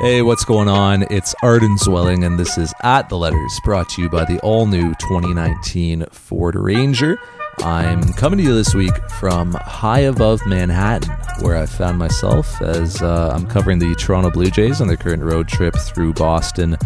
Hey, what's going on? It's Arden Zwelling, and this is At the Letters, brought to you by the all new 2019 Ford Ranger. I'm coming to you this week from high above Manhattan, where I found myself as uh, I'm covering the Toronto Blue Jays on their current road trip through Boston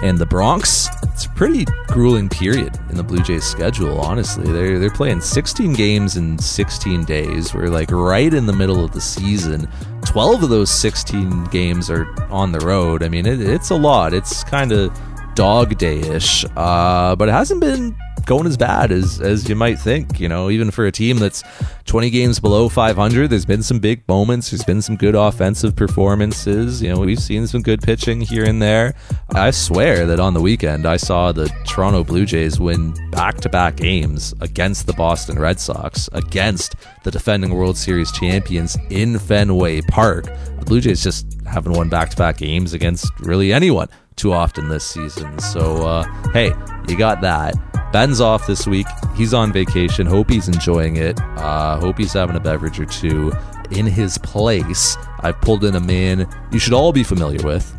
and the Bronx. It's a pretty grueling period in the Blue Jays schedule, honestly. They're, they're playing 16 games in 16 days. We're like right in the middle of the season. 12 of those 16 games are on the road. I mean, it, it's a lot. It's kind of dog day ish, uh, but it hasn't been going as bad as as you might think. You know, even for a team that's 20 games below 500, there's been some big moments. There's been some good offensive performances. You know, we've seen some good pitching here and there. I swear that on the weekend, I saw the Toronto Blue Jays win back to back games against the Boston Red Sox, against the defending World Series champions in Fenway Park. The Blue Jays just haven't won back to back games against really anyone too often this season. So, uh, hey, you got that. Ben's off this week. He's on vacation. Hope he's enjoying it. Uh, hope he's having a beverage or two. In his place, I've pulled in a man you should all be familiar with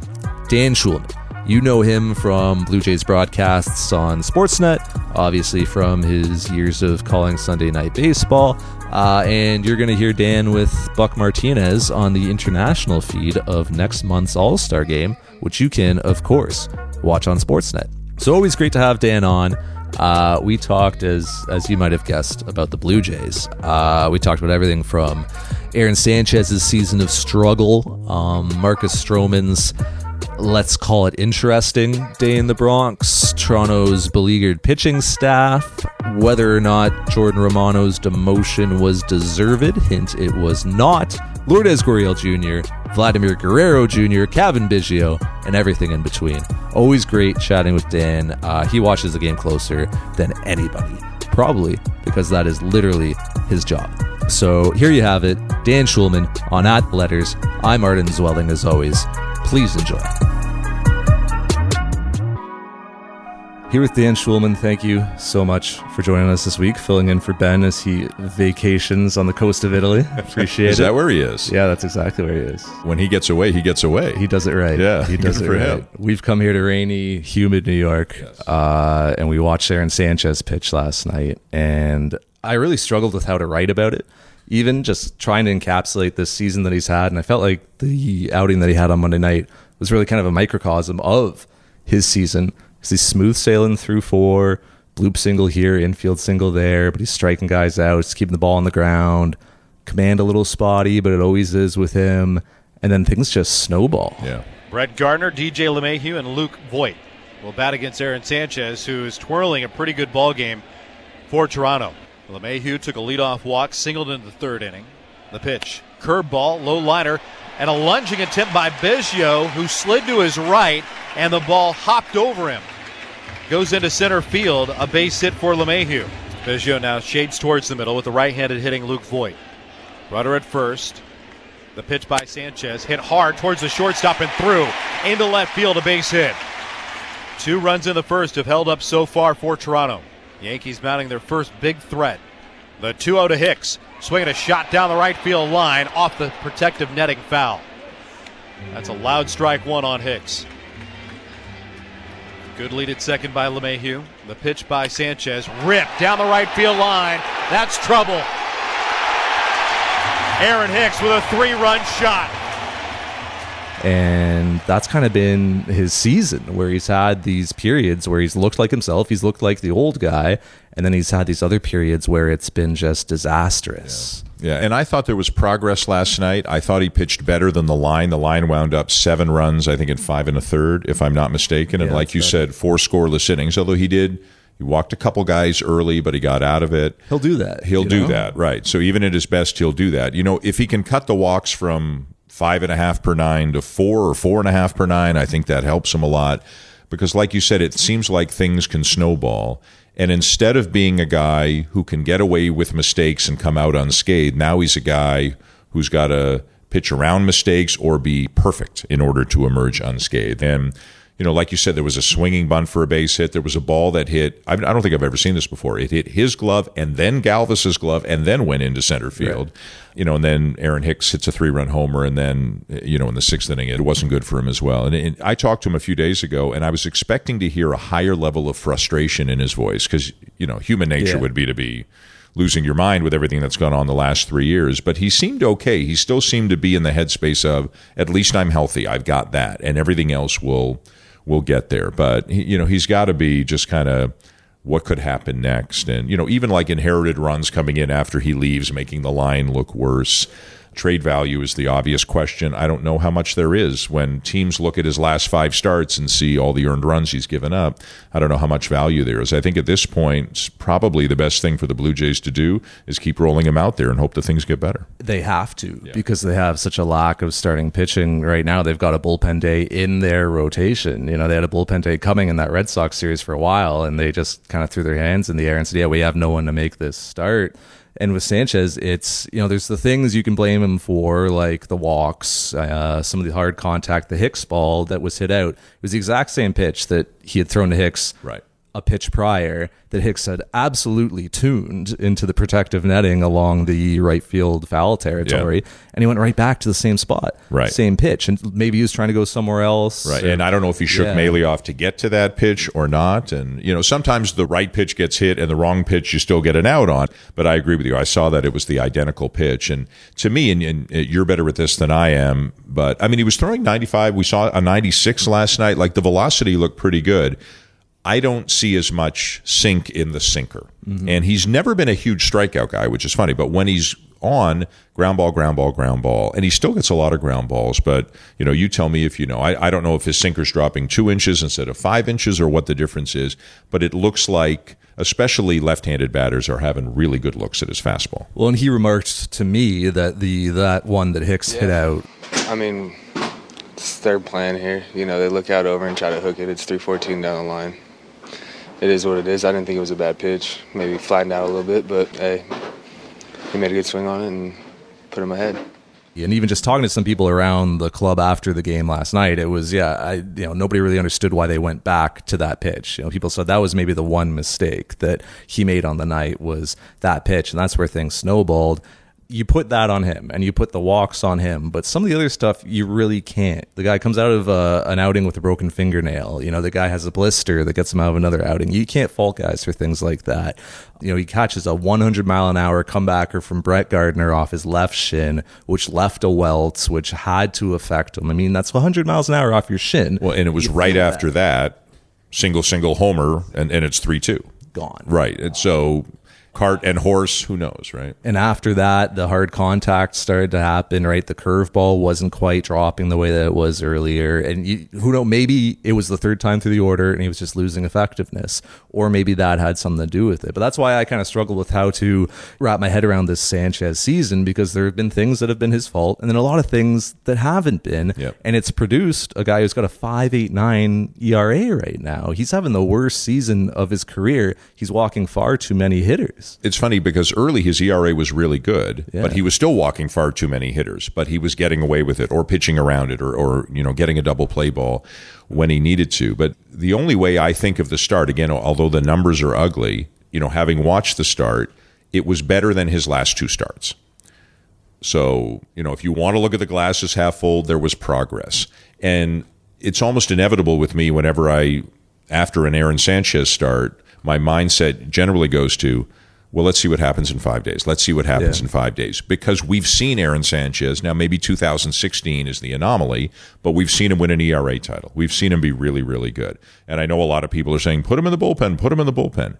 Dan Shulman. You know him from Blue Jays broadcasts on Sportsnet, obviously from his years of calling Sunday Night Baseball. Uh, and you're going to hear Dan with Buck Martinez on the international feed of next month's All Star game, which you can, of course, watch on Sportsnet. So always great to have Dan on. Uh, we talked, as as you might have guessed, about the Blue Jays. Uh, we talked about everything from Aaron Sanchez's season of struggle, um, Marcus Stroman's let's call it interesting day in the Bronx, Toronto's beleaguered pitching staff, whether or not Jordan Romano's demotion was deserved. Hint, it was not. Lourdes Gurriel Jr., Vladimir Guerrero Jr., Cavan Biggio, and everything in between. Always great chatting with Dan. Uh, he watches the game closer than anybody, probably because that is literally his job. So here you have it Dan Shulman on At Letters. I'm Arden Zwelling, as always. Please enjoy. Here with Dan Shulman, Thank you so much for joining us this week, filling in for Ben as he vacations on the coast of Italy. Appreciate is it. that where he is? Yeah, that's exactly where he is. When he gets away, he gets away. He does it right. Yeah, he does good it for right. him. We've come here to rainy, humid New York, uh, and we watched Aaron Sanchez pitch last night, and I really struggled with how to write about it. Even just trying to encapsulate this season that he's had, and I felt like the outing that he had on Monday night was really kind of a microcosm of his season. 'Cause he's smooth sailing through four, bloop single here, infield single there, but he's striking guys out, he's keeping the ball on the ground. Command a little spotty, but it always is with him. And then things just snowball. yeah. Brett Gardner, DJ LeMahieu, and Luke Voit will bat against Aaron Sanchez, who is twirling a pretty good ball game for Toronto. LeMahieu took a leadoff walk, singled into the third inning. The pitch, curveball, low liner, and a lunging attempt by Biggio, who slid to his right, and the ball hopped over him. Goes into center field, a base hit for LeMahieu. Biggio now shades towards the middle with the right-handed hitting Luke Voit. Runner at first. The pitch by Sanchez hit hard towards the shortstop and through into left field, a base hit. Two runs in the first have held up so far for Toronto. Yankees mounting their first big threat. The 2 0 to Hicks, swinging a shot down the right field line off the protective netting foul. That's a loud strike one on Hicks. Good lead at second by LeMahieu. The pitch by Sanchez, ripped down the right field line. That's trouble. Aaron Hicks with a three run shot. And that's kind of been his season where he's had these periods where he's looked like himself, he's looked like the old guy, and then he's had these other periods where it's been just disastrous. Yeah, and I thought there was progress last night. I thought he pitched better than the line. The line wound up seven runs, I think, in five and a third, if I'm not mistaken. And Yeah, like you said, four scoreless innings. Although he did, he walked a couple guys early, but he got out of it. He'll do that. He'll do know? that, right? So even at his best, he'll do that. You know, if he can cut the walks from five and a half per nine to four or four and a half per nine, I think that helps him a lot. Because, like you said, it seems like things can snowball. And instead of being a guy who can get away with mistakes and come out unscathed, now he's a guy who's got to pitch around mistakes or be perfect in order to emerge unscathed. And you know, like you said, there was a swinging bunt for a base hit. There was a ball that hit. I, I don't think I've ever seen this before. It hit his glove and then Galvis's glove and then went into center field. you know, and then Aaron Hicks hits a three run homer, and then you know in the sixth inning it wasn't good for him as well. And, and I talked to him a few days ago, and I was expecting to hear a higher level of frustration in his voice because you know human nature Yeah. would be to be losing your mind with everything that's gone on the last three years. But he seemed okay. He still seemed to be in the headspace of at least I'm healthy. I've got that, and everything else will will get there. But you know he's got to be just kind of what could happen next, and you know even like inherited runs coming in after he leaves, making the line look worse. Trade value is the obvious question. I don't know how much there is when teams look at his last five starts and see all the earned runs he's given up. I don't know how much value there is. I think at this point, probably the best thing for the Blue Jays to do is keep rolling him out there and hope that things get better. They have to because they have such a lack of starting pitching right now. They've got a bullpen day in their rotation. You know, they had a bullpen day coming in that Red Sox series for a while, and they just kind of threw their hands in the air and said, "Yeah, we have no one to make this start." And with Sanchez, it's you know, there's the things you can blame him for, like the walks, uh, some of the hard contact, the Hicks ball that was hit out. It was the exact same pitch that he had thrown to Hicks Right. A pitch prior that Hicks had absolutely tuned into the protective netting along the right field foul territory, and he went right back to the same spot, Right. Same pitch, and maybe he was trying to go somewhere else, Right. or- And I don't know if he shook Yeah. Maile off to get to that pitch or not. And, you know, sometimes the right pitch gets hit and the wrong pitch you still get an out on. But I agree with you. I saw that it was the identical pitch. And to me, and, and uh, you're better at this than I am, but I mean, he was throwing 95. We saw a 96 last night. Like the velocity looked pretty good. I don't see as much sink in the sinker. Mm-hmm. And he's never been a huge strikeout guy, which is funny. But when he's on ground ball, ground ball, ground ball, and he still gets a lot of ground balls. But you know, you tell me if you know. I, I don't know if his sinker's dropping two inches instead of five inches or what the difference is. But it looks like, especially left-handed batters, are having really good looks at his fastball. Well, and he remarked to me that the that one that Hicks hit out I mean, it's their plan here. You know, they look out over and try to hook it. It's 314 down the line. It is what it is. I didn't think it was a bad pitch. Maybe flattened out a little bit, but hey, he made a good swing on it and put him ahead. Yeah, and even just talking to some people around the club after the game last night, it was yeah, I you know nobody really understood why they went back to that pitch. You know, people said that was maybe the one mistake that he made on the night was that pitch, and that's where things snowballed. You put that on him, and you put the walks on him, but some of the other stuff you really can't. The guy comes out of uh, an outing with a broken fingernail. You know, the guy has a blister that gets him out of another outing. You can't fault guys for things like that. You know, he catches a 100 mile an hour comebacker from Brett Gardner off his left shin, which left a welt, which had to affect him. I mean, that's 100 miles an hour off your shin. Well, and it was You right after that, single, single homer, and, and it's three-two. Gone. Right. And so, cart and horse, who knows, right? And after that, the hard contact started to happen, right? The curveball wasn't quite dropping the way that it was earlier. And you, who knows, maybe it was the third time through the order and he was just losing effectiveness. Or maybe that had something to do with it. But that's why I kind of struggle with how to wrap my head around this Sanchez season because there have been things that have been his fault and then a lot of things that haven't been. Yep. And it's produced a guy who's got a 5.89 ERA right now. He's having the worst season of his career. He's walking far too many hitters. It's funny because early his ERA was really good, Yeah. but he was still walking far too many hitters. But he was getting away with it, or pitching around it, or, or you know getting a double play ball when he needed to. But the only way I think of the start again, although the numbers are ugly, you know, having watched the start, it was better than his last two starts. So, you know, if you want to look at the glasses half full, there was progress. And it's almost inevitable with me whenever I, after an Aaron Sanchez start, my mindset generally goes to, well, let's see what happens in five days. Let's see what happens Yeah. in five days. Because we've seen Aaron Sanchez. Now, maybe 2016 is the anomaly, but we've seen him win an ERA title. We've seen him be really, really good. And I know a lot of people are saying, put him in the bullpen, put him in the bullpen.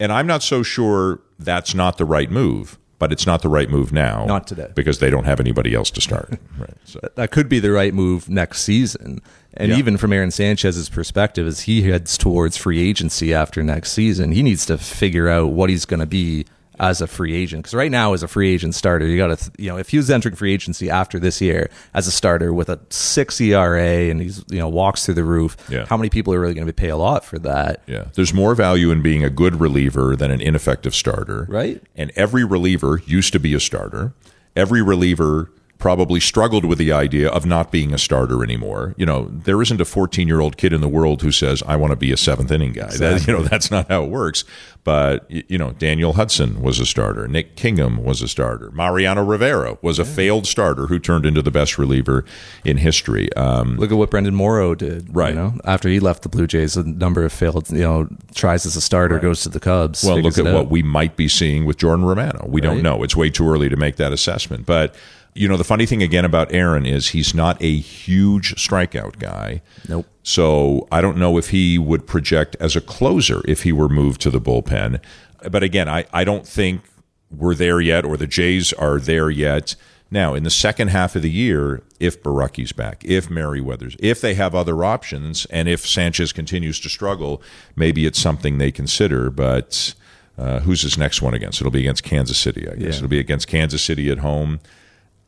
And I'm not so sure that's not the right move, but it's not the right move now. Not today. Because they don't have anybody else to start. right. So that could be the right move next season. And Yeah. even from Aaron Sanchez's perspective, as he heads towards free agency after next season, he needs to figure out what he's going to be as a free agent. Because right now, as a free agent starter, you got to, you know, if he was entering free agency after this year as a starter with a six ERA and he's, you know, walks through the roof, Yeah. how many people are really going to pay a lot for that? yeah. There's more value in being a good reliever than an ineffective starter. Right. And every reliever used to be a starter. Every reliever probably struggled with the idea of not being a starter anymore. You know, there isn't a 14 year old kid in the world who says, I want to be a seventh inning guy. That, you know, that's not how it works. But, you know, Daniel Hudson was a starter. Nick Kingham was a starter. Mariano Rivera was a failed starter who turned into the best reliever in history. Um, Look at what Brandon Morrow did. Right. You know, after he left the Blue Jays, a number of failed, you know, tries as a starter, goes to the Cubs. well, look at what we might be seeing with Jordan Romano. We don't know. It's way too early to make that assessment. But, you know, the funny thing again about Aaron is he's not a huge strikeout guy. Nope. So I don't know if he would project as a closer if he were moved to the bullpen. But again, I, I don't think we're there yet or the Jays are there yet. Now, in the second half of the year, if Borucki's back, if Merryweather's, if they have other options, and if Sanchez continues to struggle, maybe it's something they consider. But uh, who's his next one against? It'll be against Kansas City, I guess. Yeah. It'll be against Kansas City at home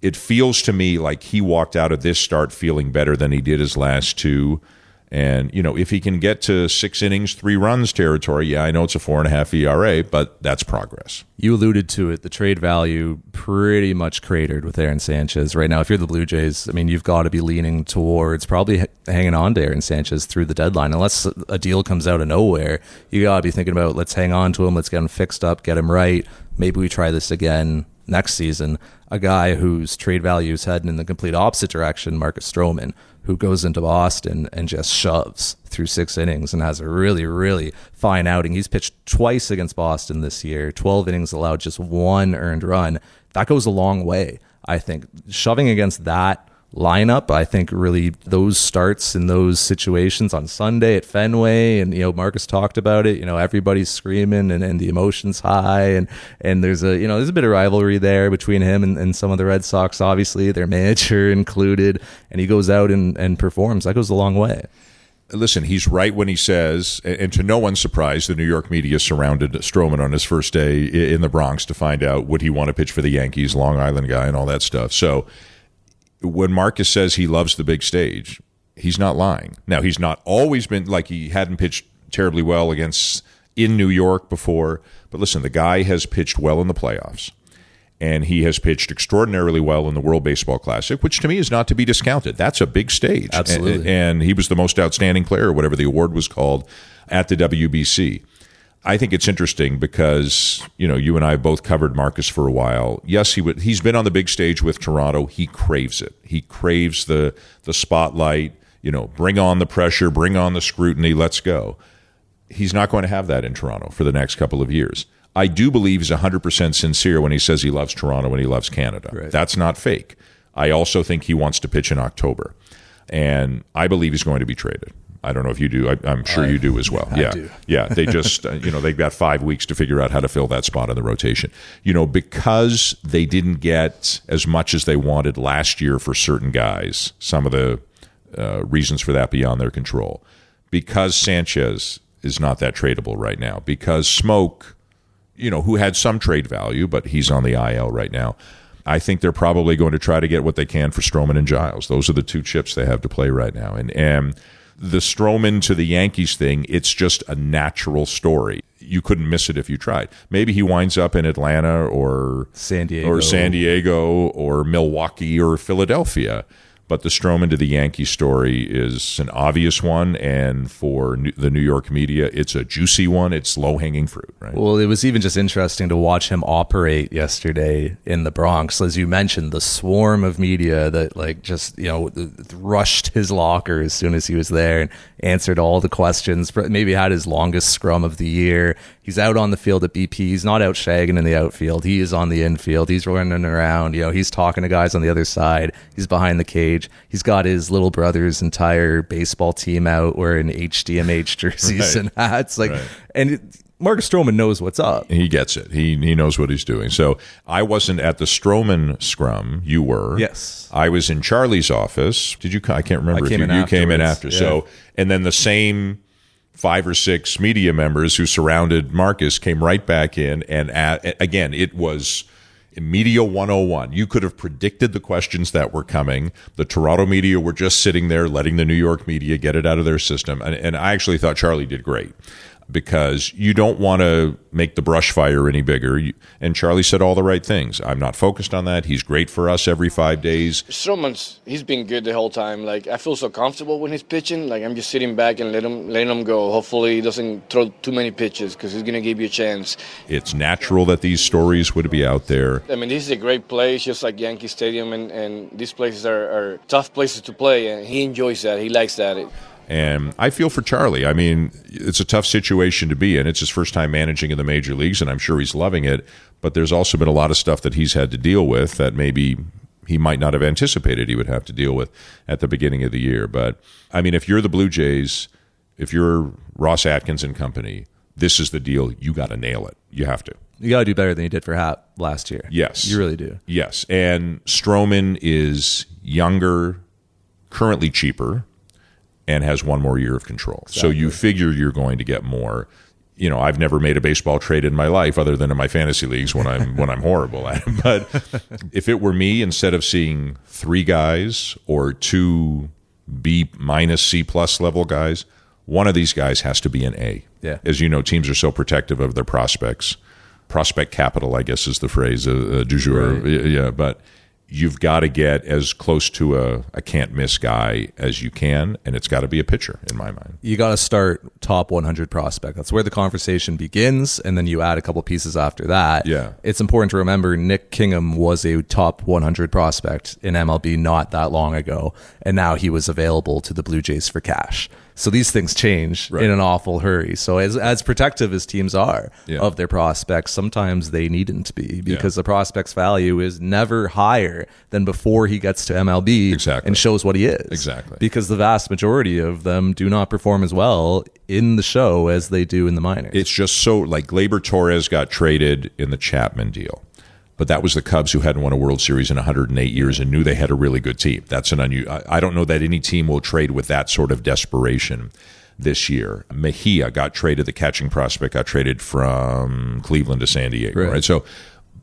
it feels to me like he walked out of this start feeling better than he did his last two. And, you know, if he can get to six innings, three runs territory, yeah, I know it's a four and a half ERA, but that's progress. You alluded to it. The trade value pretty much cratered with Aaron Sanchez right now. If you're the Blue Jays, I mean, you've got to be leaning towards probably hanging on to Aaron Sanchez through the deadline. Unless a deal comes out of nowhere, you got to be thinking about let's hang on to him, let's get him fixed up, get him right. Maybe we try this again next season. A guy whose trade value is heading in the complete opposite direction, Marcus Stroman, who goes into Boston and just shoves through six innings and has a really, really fine outing. He's pitched twice against Boston this year, 12 innings allowed, just one earned run. That goes a long way, I think. Shoving against that lineup, I think really those starts in those situations on Sunday at Fenway, and you know Marcus talked about it. You know everybody's screaming and, and the emotions high, and and there's a you know there's a bit of rivalry there between him and, and some of the Red Sox. Obviously, their manager included, and he goes out and, and performs. That goes a long way. Listen, he's right when he says, and to no one's surprise, the New York media surrounded Stroman on his first day in the Bronx to find out would he want to pitch for the Yankees, Long Island guy, and all that stuff. So when Marcus says he loves the big stage, he's not lying. Now, he's not always been like he hadn't pitched terribly well against in New York before, but listen, the guy has pitched well in the playoffs. And he has pitched extraordinarily well in the World Baseball Classic, which to me is not to be discounted. That's a big stage. Absolutely. And, and he was the most outstanding player, or whatever the award was called, at the WBC. I think it's interesting because you know you and I both covered Marcus for a while. Yes, he would. He's been on the big stage with Toronto. He craves it. He craves the the spotlight. You know, bring on the pressure, bring on the scrutiny. Let's go. He's not going to have that in Toronto for the next couple of years. I do believe he's 100% sincere when he says he loves Toronto and he loves Canada. Right. That's not fake. I also think he wants to pitch in October. And I believe he's going to be traded. I don't know if you do. I, I'm sure you do as well. yeah. do. Yeah. They just, uh, you know, they've got five weeks to figure out how to fill that spot in the rotation. You know, because they didn't get as much as they wanted last year for certain guys, some of the uh, reasons for that beyond their control. Because Sanchez is not that tradable right now, because Smoke you know, who had some trade value, but he's on the IL right now. I think they're probably going to try to get what they can for Stroman and Giles. Those are the two chips they have to play right now. And, and the Stroman to the Yankees thing, it's just a natural story. You couldn't miss it if you tried. Maybe he winds up in Atlanta or San Diego. or San Diego or Milwaukee or Philadelphia. But the Stroman to the Yankee story is an obvious one, and for New- the New York media, it's a juicy one. It's low hanging fruit, right? Well, it was even just interesting to watch him operate yesterday in the Bronx. As you mentioned, the swarm of media that like just you know rushed his locker as soon as he was there and answered all the questions. Maybe had his longest scrum of the year. He's out on the field at BP. He's not out shagging in the outfield. He is on the infield. He's running around. You know, he's talking to guys on the other side. He's behind the cage. He's got his little brother's entire baseball team out wearing HDMH jerseys Right. and hats. Like, Right. and it, Marcus Stroman knows what's up. he gets it. He he knows what he's doing. So I wasn't at the Stroman scrum. You were. Yes. I was in Charlie's office. Did you? I can't remember. I if came you, you came in after. yeah. So and then the same five or six media members who surrounded Marcus came right back in, and at, again it was. Media 101. You could have predicted the questions that were coming. The Toronto media were just sitting there letting the New York media get it out of their system. And, and I actually thought Charlie did great because you don't want to make the brush fire any bigger. And Charlie said all the right things. I'm not focused on that. He's great for us every five days. Stroman's he's been good the whole time. Like I feel so comfortable when he's pitching. Like I'm just sitting back and let him letting him go. Hopefully he doesn't throw too many pitches because he's gonna give you a chance. It's natural that these stories would be out there. I mean this is a great place, just like Yankee Stadium, and, and these places are, are tough places to play, and he enjoys that. He likes that. And I feel for Charlie. I mean, it's a tough situation to be in. It's his first time managing in the major leagues, and I'm sure he's loving it. But there's also been a lot of stuff that he's had to deal with that maybe he might not have anticipated he would have to deal with at the beginning of the year. But I mean, if you're the Blue Jays, if you're Ross Atkins and company, this is the deal. You got to nail it. You have to. You got to do better than you did for Hap last year. Yes. You really do. Yes, and Stroman is younger, currently cheaper, and has one more year of control. So you figure you're going to get more. You know, I've never made a baseball trade in my life other than in my fantasy leagues when I'm when I'm horrible at it. But if it were me, instead of seeing three guys or two B minus C plus level guys, one of these guys has to be an A. Yeah. As you know, teams are so protective of their prospects. Prospect capital, I guess, is the phrase uh, uh, du jour. Right. Yeah, but you've got to get as close to a, a can't miss guy as you can, and it's got to be a pitcher, in my mind. You got to start top 100 prospect. That's where the conversation begins, and then you add a couple pieces after that. Yeah. It's important to remember Nick Kingham was a top 100 prospect in MLB not that long ago, and now he was available to the Blue Jays for cash. So these things change Right. in an awful hurry. So as as protective as teams are Yeah. of their prospects, sometimes they needn't be because the prospect's value is never higher than before he gets to MLB Exactly. and shows what he is. Exactly. Because the vast majority of them do not perform as well in the show as they do in the minors. It's just so like Gleyber Torres got traded in the Chapman deal. But that was the Cubs who hadn't won a World Series in 108 years and knew they had a really good team. That's an unusual. I don't know that any team will trade with that sort of desperation this year. Mejia got traded, the catching prospect got traded from Cleveland to San Diego, Right. right? So,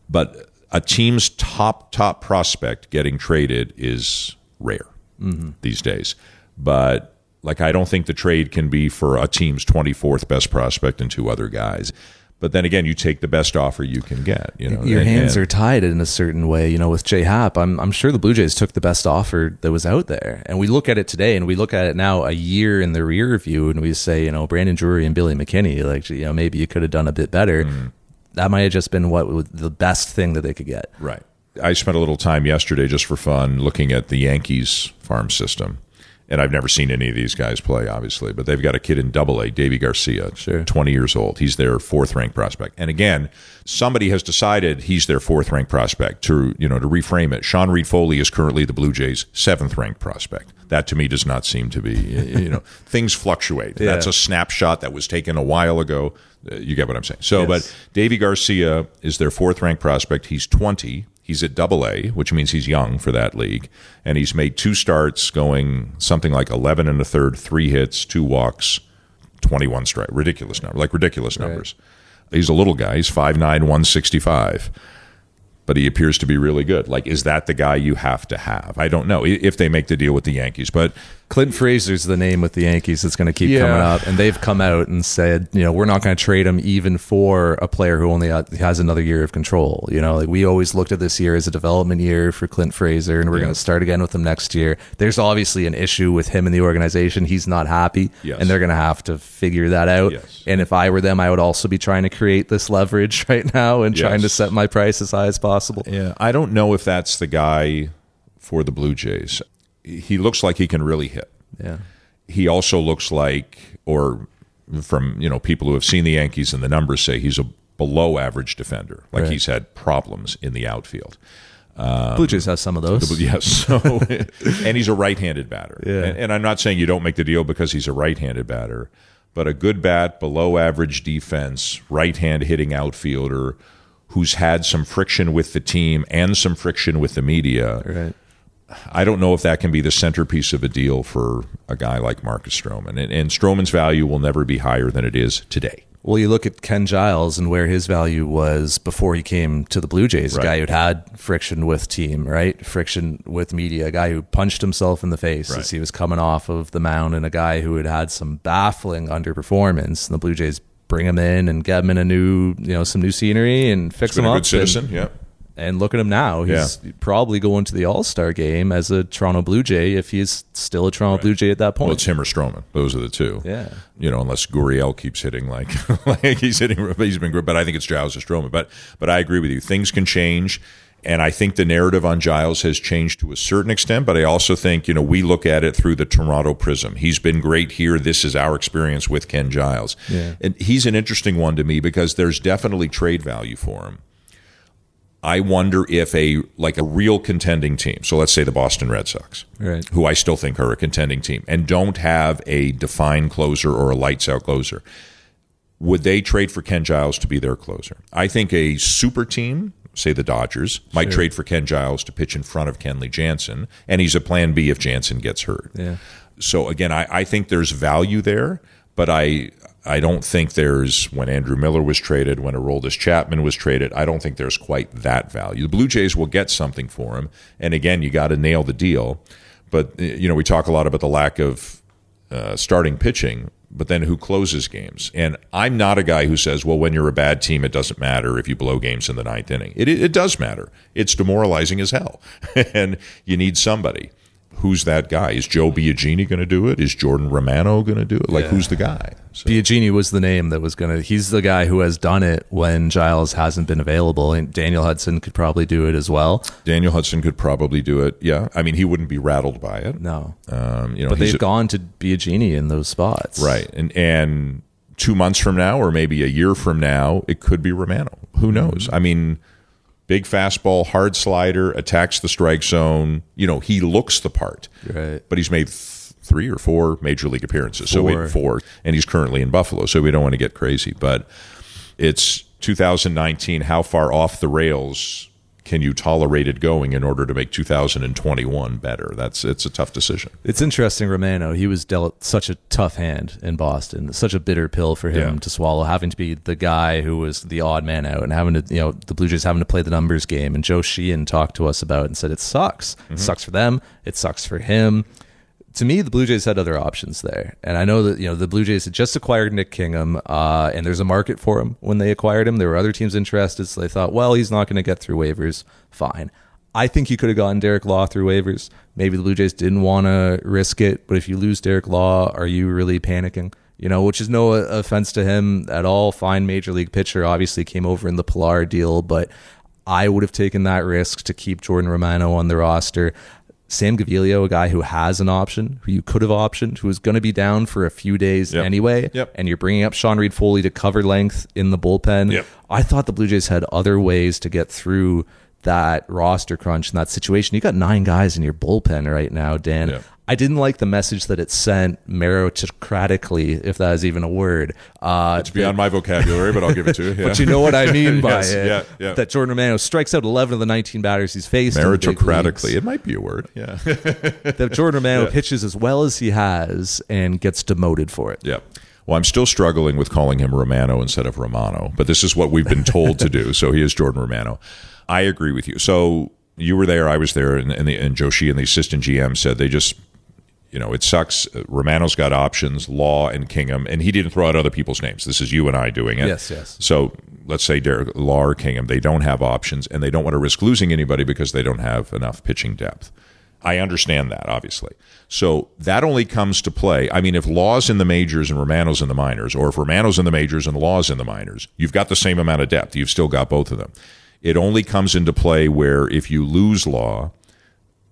but a team's top top prospect getting traded is rare mm-hmm. these days. But like, I don't think the trade can be for a team's 24th best prospect and two other guys. But then again, you take the best offer you can get. You know, Your and- hands and- are tied in a certain way. You know, with J Happ, I'm I'm sure the Blue Jays took the best offer that was out there. And we look at it today, and we look at it now a year in the rear view, and we say, you know, Brandon Drury and Billy McKinney, like you know, maybe you could have done a bit better. Mm-hmm. That might have just been what the best thing that they could get. Right. I spent a little time yesterday just for fun looking at the Yankees farm system. And I've never seen any of these guys play, obviously, but they've got a kid in double A, Deivi Garcia, Sure. 20 years old. He's their fourth ranked prospect. And again, somebody has decided he's their fourth ranked prospect to, you know, to reframe it. Sean Reid-Foley is currently the Blue Jays' seventh ranked prospect. That to me does not seem to be, you know, things fluctuate. Yeah. That's a snapshot that was taken a while ago. Uh, You get what I'm saying. So, but Deivi Garcia is their fourth ranked prospect. He's 20. He's at double A, which means he's young for that league. And he's made two starts going something like 11 and a third, three hits, two walks, 21 strike. Ridiculous number, like ridiculous numbers. He's a little guy. He's 5'9, 165. But he appears to be really good. Like, is that the guy you have to have? I don't know if they make the deal with the Yankees. But Clint Frazier's the name with the Yankees that's going to keep Yeah. coming up, and they've come out and said, you know, we're not going to trade him even for a player who only has another year of control. You know, like we always looked at this year as a development year for Clint Frazier, and we're going to start again with him next year. There's obviously an issue with him in the organization; he's not happy, Yes. and they're going to have to figure that out. Yes. And if I were them, I would also be trying to create this leverage right now and trying to set my price as high as possible. Yeah, I don't know if that's the guy for the Blue Jays. He looks like he can really hit. Yeah. He also looks like, or from you know people who have seen the Yankees and the numbers say he's a below average defender. Like Right. he's had problems in the outfield. Um, Blue Jays has some of those. Yes. So, and he's a right-handed batter. Yeah. And, and I'm not saying you don't make the deal because he's a right-handed batter, but a good bat, below average defense, right-hand hitting outfielder who's had some friction with the team and some friction with the media. Right. I don't know if that can be the centerpiece of a deal for a guy like Marcus Stroman. And, and Stroman's value will never be higher than it is today. Well, you look at Ken Giles and where his value was before he came to the Blue Jays, a guy who'd had friction with team, right? Friction with media, a guy who punched himself in the face Right. as he was coming off of the mound, and a guy who had had some baffling underperformance. And the Blue Jays bring him in and get him in a new, you know, some new scenery and fix him a up. good citizen. And, yeah. And look at him now. He's probably going to the All Star game as a Toronto Blue Jay if he's still a Toronto Blue Jay at that point. Well, it's him or Stroman. Those are the two. Yeah. You know, unless Gurriel keeps hitting like, like he's hitting, he's been. But I think it's Giles or Stroman. But but I agree with you. Things can change. And I think the narrative on Giles has changed to a certain extent, but I also think, you know, we look at it through the Toronto prism. He's been great here. This is our experience with Ken Giles. Yeah. And he's an interesting one to me because there's definitely trade value for him. I wonder if a like a real contending team, so let's say the Boston Red Sox, Right. who I still think are a contending team, and don't have a defined closer or a lights out closer, would they trade for Ken Giles to be their closer? I think a super team, say the Dodgers, might trade for Ken Giles to pitch in front of Kenley Jansen, and he's a plan B if Jansen gets hurt. Yeah. So again, I, I think there's value there, but I I don't think there's when Andrew Miller was traded, when Aroldis Chapman was traded, I don't think there's quite that value. The Blue Jays will get something for him, and again, you got to nail the deal. But uh, you know, we talk a lot about the lack of uh, starting pitching, but then who closes games? And I'm not a guy who says, well, when you're a bad team, it doesn't matter if you blow games in the ninth inning. It, it, it does matter. It's demoralizing as hell. and you need somebody. Who's that guy? Is Joe Biagini going to do it? Is Jordan Romano going to do it? Like, who's the guy? So, Biagini was the name that was going to. He's the guy who has done it when Giles hasn't been available, and Daniel Hudson could probably do it as well. Daniel Hudson could probably do it. Yeah. I mean, he wouldn't be rattled by it. No, Um, you know, but they've a- gone to Biagini in those spots, Right. And and two months from now, or maybe a year from now, it could be Romano. Who knows? I mean, big fastball, hard slider, attacks the strike zone. You know, he looks the part. Right. But he's made th- three or four major league appearances. So Four. we four, and he's currently in Buffalo. So we don't want to get crazy, but it's 2019. How far off the rails can you tolerate it going in order to make 2021 better? That's it's a tough decision. It's interesting, Romano. He was dealt such a tough hand in Boston, such a bitter pill for him Yeah. to swallow, having to be the guy who was the odd man out and having to, you know, the Blue Jays having to play the numbers game. And Joe Sheehan talked to us about it and said it sucks. It mm-hmm. sucks for them. It sucks for him. To me, the Blue Jays had other options there, and I know that you know the Blue Jays had just acquired Nick Kingham, uh, and there's a market for him when they acquired him. There were other teams interested, so they thought, well, he's not going to get through waivers. Fine. I think you could have gotten Derek Law through waivers. Maybe the Blue Jays didn't want to risk it, but if you lose Derek Law, are you really panicking? You know, which is no offense to him at all. Fine major league pitcher, obviously came over in the Pilar deal, but I would have taken that risk to keep Jordan Romano on the roster. Sam Gaviglio, a guy who has an option, who you could have optioned, who is going to be down for a few days Yep. anyway, Yep. and you're bringing up Sean Reid-Foley to cover length in the bullpen. Yep. I thought the Blue Jays had other ways to get through that roster crunch and that situation. You got nine guys in your bullpen right now, Dan. Yeah. I didn't like the message that it sent meritocratically, if that is even a word. Uh, It's beyond my vocabulary, but I'll give it to you. Yeah. but you know what I mean by Yes, it. yeah, yeah. That Jordan Romano strikes out 11 of the 19 batters he's faced. meritocratically. It might be a word. Yeah. That Jordan Romano pitches as well as he has and gets demoted for it. yeah. Well, I'm still struggling with calling him Romano instead of Romano, but this is what we've been told to do. So he is Jordan Romano. I agree with you. So you were there, I was there, and, and, the, and Joshi and the assistant GM said they just, you know, it sucks. Uh, Romano's got options, Law and Kingham, and he didn't throw out other people's names. This is you and I doing it. Yes, yes. So let's say Derek Law or Kingham, they don't have options, and they don't want to risk losing anybody because they don't have enough pitching depth. I understand that, obviously. So that only comes to play. I mean, if Law's in the majors and Romano's in the minors, or if Romano's in the majors and Law's in the minors, you've got the same amount of depth. You've still got both of them. It only comes into play where if you lose Law,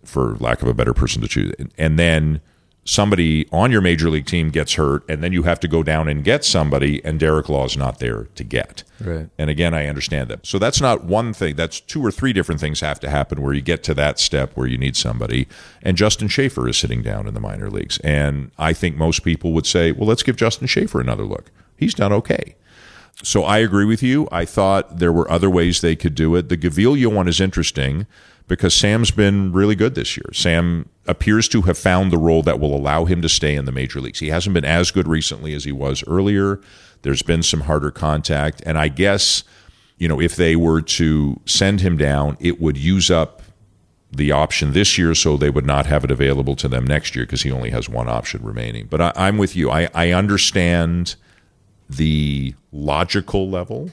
for lack of a better person to choose, and then somebody on your major league team gets hurt, and then you have to go down and get somebody, and Derek Law is not there to get. Right. And again, I understand that. So that's not one thing. That's two or three different things have to happen where you get to that step where you need somebody. And Justin Shafer is sitting down in the minor leagues. And I think most people would say, well, let's give Justin Shafer another look. He's done okay. So I agree with you. I thought there were other ways they could do it. The Gaviglio one is interesting because Sam's been really good this year. Sam appears to have found the role that will allow him to stay in the major leagues. He hasn't been as good recently as he was earlier. There's been some harder contact. And I guess, you know, if they were to send him down, it would use up the option this year, so they would not have it available to them next year because he only has one option remaining. But I, I'm with you. I, I understand the logical level,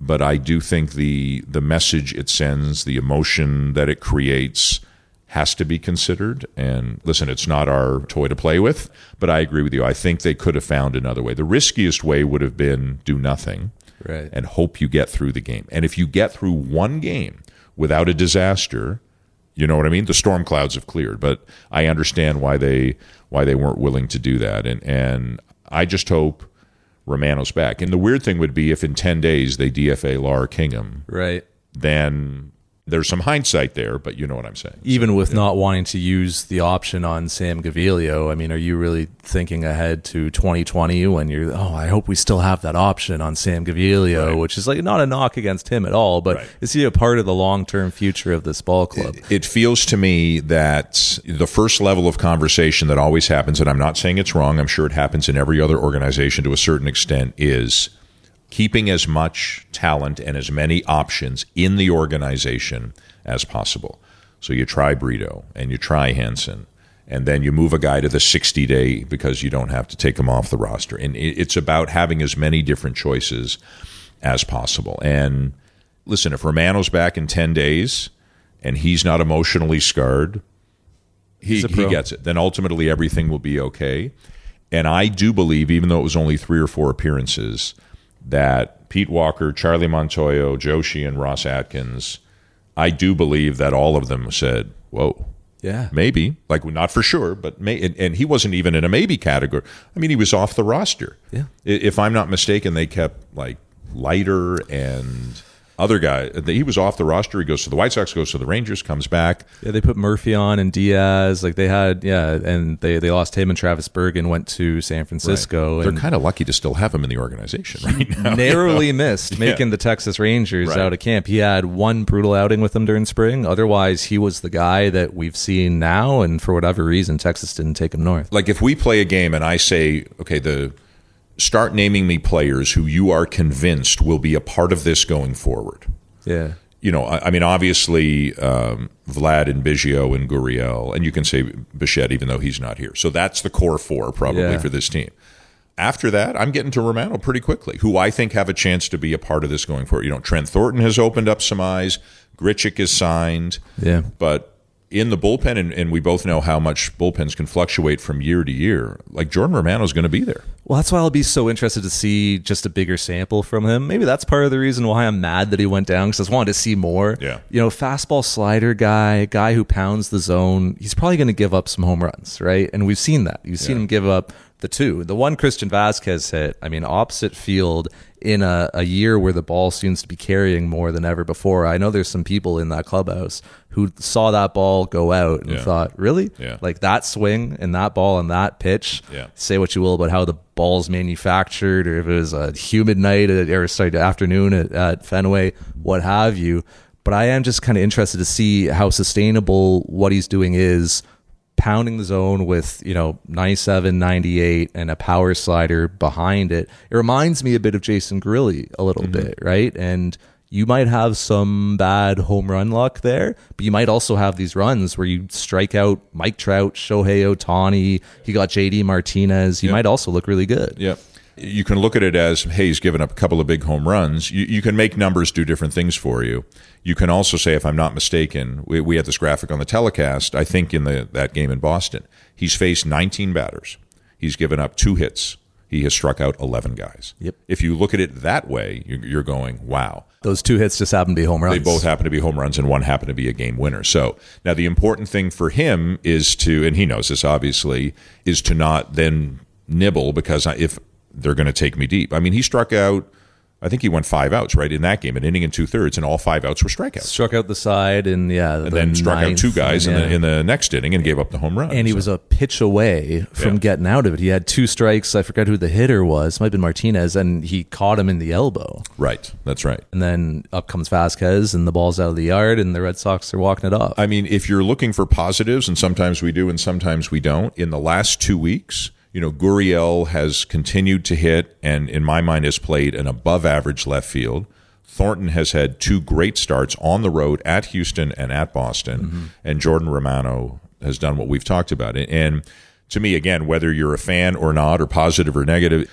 but I do think the the message it sends, the emotion that it creates, has to be considered. And listen, it's not our toy to play with, but I agree with you. I think they could have found another way. The riskiest way would have been do nothing Right. and hope you get through the game. And if you get through one game without a disaster, you know what I mean? The storm clouds have cleared, but I understand why they why they weren't willing to do that. And and I just hope Romano's back. And the weird thing would be if in 10 days they DFA Lar Kingham, Right. then there's some hindsight there, but you know what I'm saying. Even with not wanting to use the option on Sam Gaviglio, I mean, are you really thinking ahead to 2020 when you're, oh, I hope we still have that option on Sam Gaviglio, Right. which is like not a knock against him at all, but Right. is he a part of the long term future of this ball club? It feels to me that the first level of conversation that always happens, and I'm not saying it's wrong, I'm sure it happens in every other organization to a certain extent, is keeping as much talent and as many options in the organization as possible. So you try Brito and you try Hansen, and then you move a guy to the 60 day because you don't have to take him off the roster. And it's about having as many different choices as possible. And listen, if Romano's back in 10 days and he's not emotionally scarred, he, he gets it. Then ultimately everything will be okay. And I do believe, even though it was only three or four appearances, that Pete Walker, Charlie Montoyo, Joe Sheehan, Ross Atkins, I do believe that all of them said, whoa. Yeah. Maybe, like not for sure, but may, and, and he wasn't even in a maybe category. I mean, he was off the roster. Yeah. If I'm not mistaken, they kept like lighter and other guy. Uh, he was off the roster. He goes to the White Sox, goes to the Rangers, comes back. Yeah, they put Murphy on and Diaz. Like they had, yeah, and they, they lost him and Travis Bergen went to San Francisco. They're kind of lucky to still have him in the organization right now. narrowly missed making the Texas Rangers Right. out of camp. He had one brutal outing with them during spring. Otherwise, he was the guy that we've seen now, and for whatever reason, Texas didn't take him north. like if we play a game and I say, okay, the start naming me players who you are convinced will be a part of this going forward. Yeah. You know, I, I mean, obviously um, Vlad and Biggio and Gurriel, and you can say Bichette even though he's not here. So that's the core four probably Yeah. for this team. After that, I'm getting to Romano pretty quickly, who I think have a chance to be a part of this going forward. You know, Trent Thornton has opened up some eyes. Grichuk is signed. Yeah. But in the bullpen, and, and we both know how much bullpens can fluctuate from year to year, like Jordan Romano is going to be there. Well, that's why I'll be so interested to see just a bigger sample from him. Maybe that's part of the reason why I'm mad that he went down because I just wanted to see more. Yeah. You know, fastball slider guy, guy who pounds the zone. He's probably going to give up some home runs, right? And we've seen that. You've seen Yeah. him give up the two. The one Christian Vázquez hit, I mean, opposite field in a, a year where the ball seems to be carrying more than ever before. I know there's some people in that clubhouse who saw that ball go out and Yeah. thought, really? Yeah. Like that swing and that ball and that pitch. Yeah. Say what you will about how the ball's manufactured or if it was a humid night at, or sorry, afternoon at, at Fenway, what have you. But I am just kind of interested to see how sustainable what he's doing is pounding the zone with, you know, 97, 98 and a power slider behind it. It reminds me a bit of Jason Grilli a little mm-hmm. bit, right? And you might have some bad home run luck there, but you might also have these runs where you strike out Mike Trout, Shohei Ohtani. He got JD Martinez. You Yeah. might also look really good. Yeah. You can look at it as, hey, he's given up a couple of big home runs. You, you can make numbers do different things for you. You can also say, if I'm not mistaken, we, we had this graphic on the telecast, I think in the that game in Boston, he's faced 19 batters. He's given up two hits. He has struck out 11 guys. Yep. If you look at it that way, you're, you're going, wow. Those two hits just happen to be home runs. They both happen to be home runs, and one happened to be a game winner. So now the important thing for him is to, and he knows this obviously, is to not then nibble because if they're going to take me deep. I mean, he struck out. I think he went five outs right in that game, an inning and two thirds, and all five outs were strikeouts. struck out the side and yeah, And then struck out two guys in, the, in the next inning and gave up the home run. and he So- was a pitch away from Yeah. getting out of it. He had two strikes. I forgot who the hitter was. Might have been Martinez, and he caught him in the elbow. right. That's right. And then up comes Vázquez, and the ball's out of the yard, and the Red Sox are walking it off. I mean, if you're looking for positives, and sometimes we do and sometimes we don't, in the last two weeks, you know, Gurriel has continued to hit and, in my mind, has played an above average left field. Thornton has had two great starts on the road at Houston and at Boston, mm-hmm. and Jordan Romano has done what we've talked about. And to me, again, whether you're a fan or not, or positive or negative,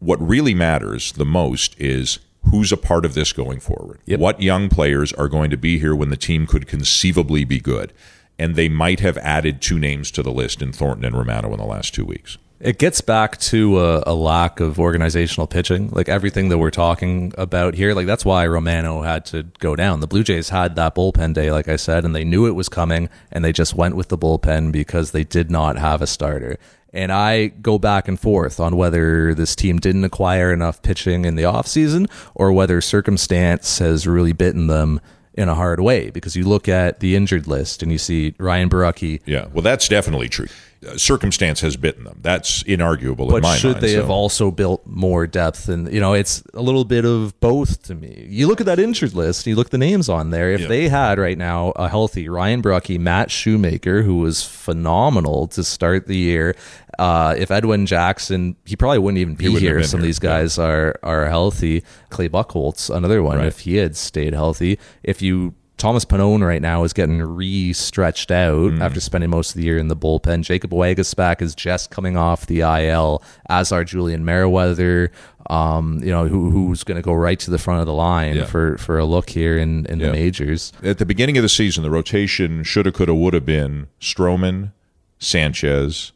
what really matters the most is who's a part of this going forward. What young players are going to be here when the team could conceivably be good? And they might have added two names to the list in Thornton and Romano in the last two weeks. It gets back to a, a, lack of organizational pitching, like everything that we're talking about here. Like that's why Romano had to go down. The Blue Jays had that bullpen day, like I said, and they knew it was coming, and they just went with the bullpen because they did not have a starter. And I go back and forth on whether this team didn't acquire enough pitching in the offseason or whether circumstance has really bitten them in a hard way because you look at the injured list and you see Ryan Borucki. Yeah, well, that's definitely true. Uh, circumstance has bitten them. That's inarguable but in my should mind. they so. have also built more depth? And you know, it's a little bit of both to me. You look at that injured list, you look at the names on there. If Yeah. they had right now a healthy Ryan Borucki, Matt Shoemaker, who was phenomenal to start the year. Uh, if Edwin Jackson, he probably wouldn't even be here. If some of these guys are are healthy. Clay Buchholz, another one. Right. If he had stayed healthy, if you Thomas Pannone right now is getting re-stretched out Mm. after spending most of the year in the bullpen. Jacob Waguespack is just coming off the IL, as are Julian Merryweather, um, you know, who, who's going to go right to the front of the line Yeah. for, for a look here in, in Yeah. the majors. At the beginning of the season, the rotation shoulda, coulda, would have been Stroman, Sanchez.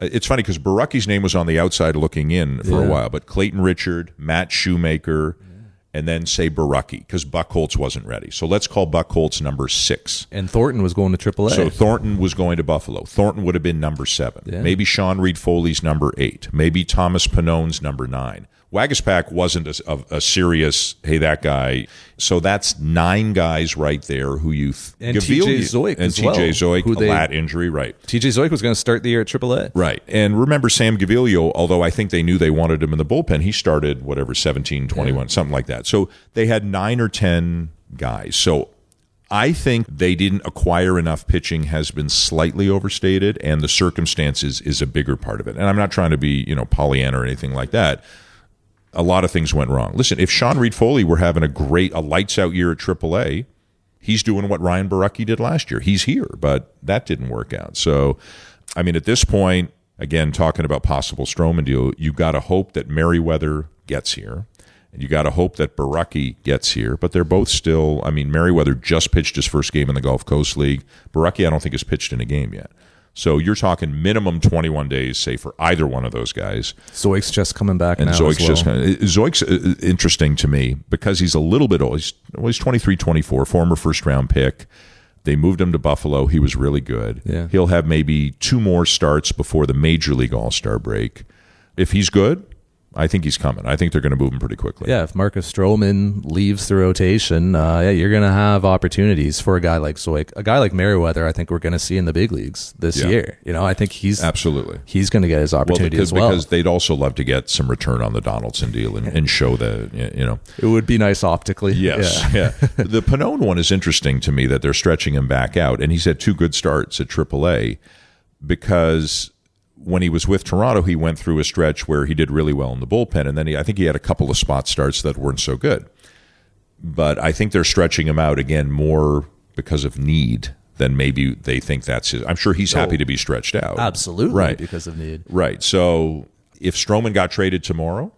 Uh, It's funny because Borucki's name was on the outside looking in for Yeah. a while, but Clayton Richard, Matt Shoemaker, and then say Borucki because Buchholz wasn't ready. So let's call Buchholz number six. And Thornton was going to AAA. So Thornton was going to Buffalo. Thornton would have been number seven. Yeah. Maybe Sean Reid-Foley's number eight. Maybe Thomas Pannone's number nine. Waguespack wasn't a, a, a serious, hey, that guy. So that's nine guys right there who you. Th- And TJ Zeuch And TJ well, Zeuch, who a they- lat injury, right. TJ Zeuch was going to start the year at AAA. Right. And remember Sam Gaviglio, although I think they knew they wanted him in the bullpen, he started whatever 17, 21, something like that. So they had 9 or 10 guys. So I think they didn't acquire enough pitching has been slightly overstated and the circumstances is a bigger part of it. And I'm not trying to be, you know, Pollyanna or anything like that. A lot of things went wrong. Listen, if Sean Reid-Foley were having a great a lights out year at AAA, he's doing what Ryan Borucki did last year. He's here, but that didn't work out. So, I mean, at this point, again, talking about possible Stroman deal, you got to hope that Merryweather gets here. You got to hope that Borucki gets here, but they're both still. I mean, Merryweather just pitched his first game in the Gulf Coast League. Borucki, I don't think has pitched in a game yet. So you're talking minimum 21 days, say, for either one of those guys. Zeuch's just coming back And now. Zeuch's as well. just Zeuch's uh, interesting to me because he's a little bit old. He's, well, he's 23, 24, former first round pick. They moved him to Buffalo. He was really good. Yeah. He'll have maybe two more starts before the major league all star break. If he's good, I think he's coming. I think they're going to move him pretty quickly. Yeah, if Marcus Stroman leaves the rotation, uh, yeah, you're going to have opportunities for a guy like Zeuch. A guy like Merryweather, I think we're going to see in the big leagues this Yeah. year. You know, I think he's Absolutely. he's going to get his Well, opportunity because, as well. because they'd also love to get some return on the Donaldson deal and, and show the, you know. it would be nice optically. Yes, Yeah. yeah. the Pannone one is interesting to me that they're stretching him back out, and he's had two good starts at AAA because when he was with Toronto, he went through a stretch where he did really well in the bullpen, and then he, I think he had a couple of spot starts that weren't so good. But I think they're stretching him out again more because of need than maybe they think that's his. I'm sure he's happy to be stretched out. Absolutely. right, Because of need. right. So if Stroman got traded tomorrow,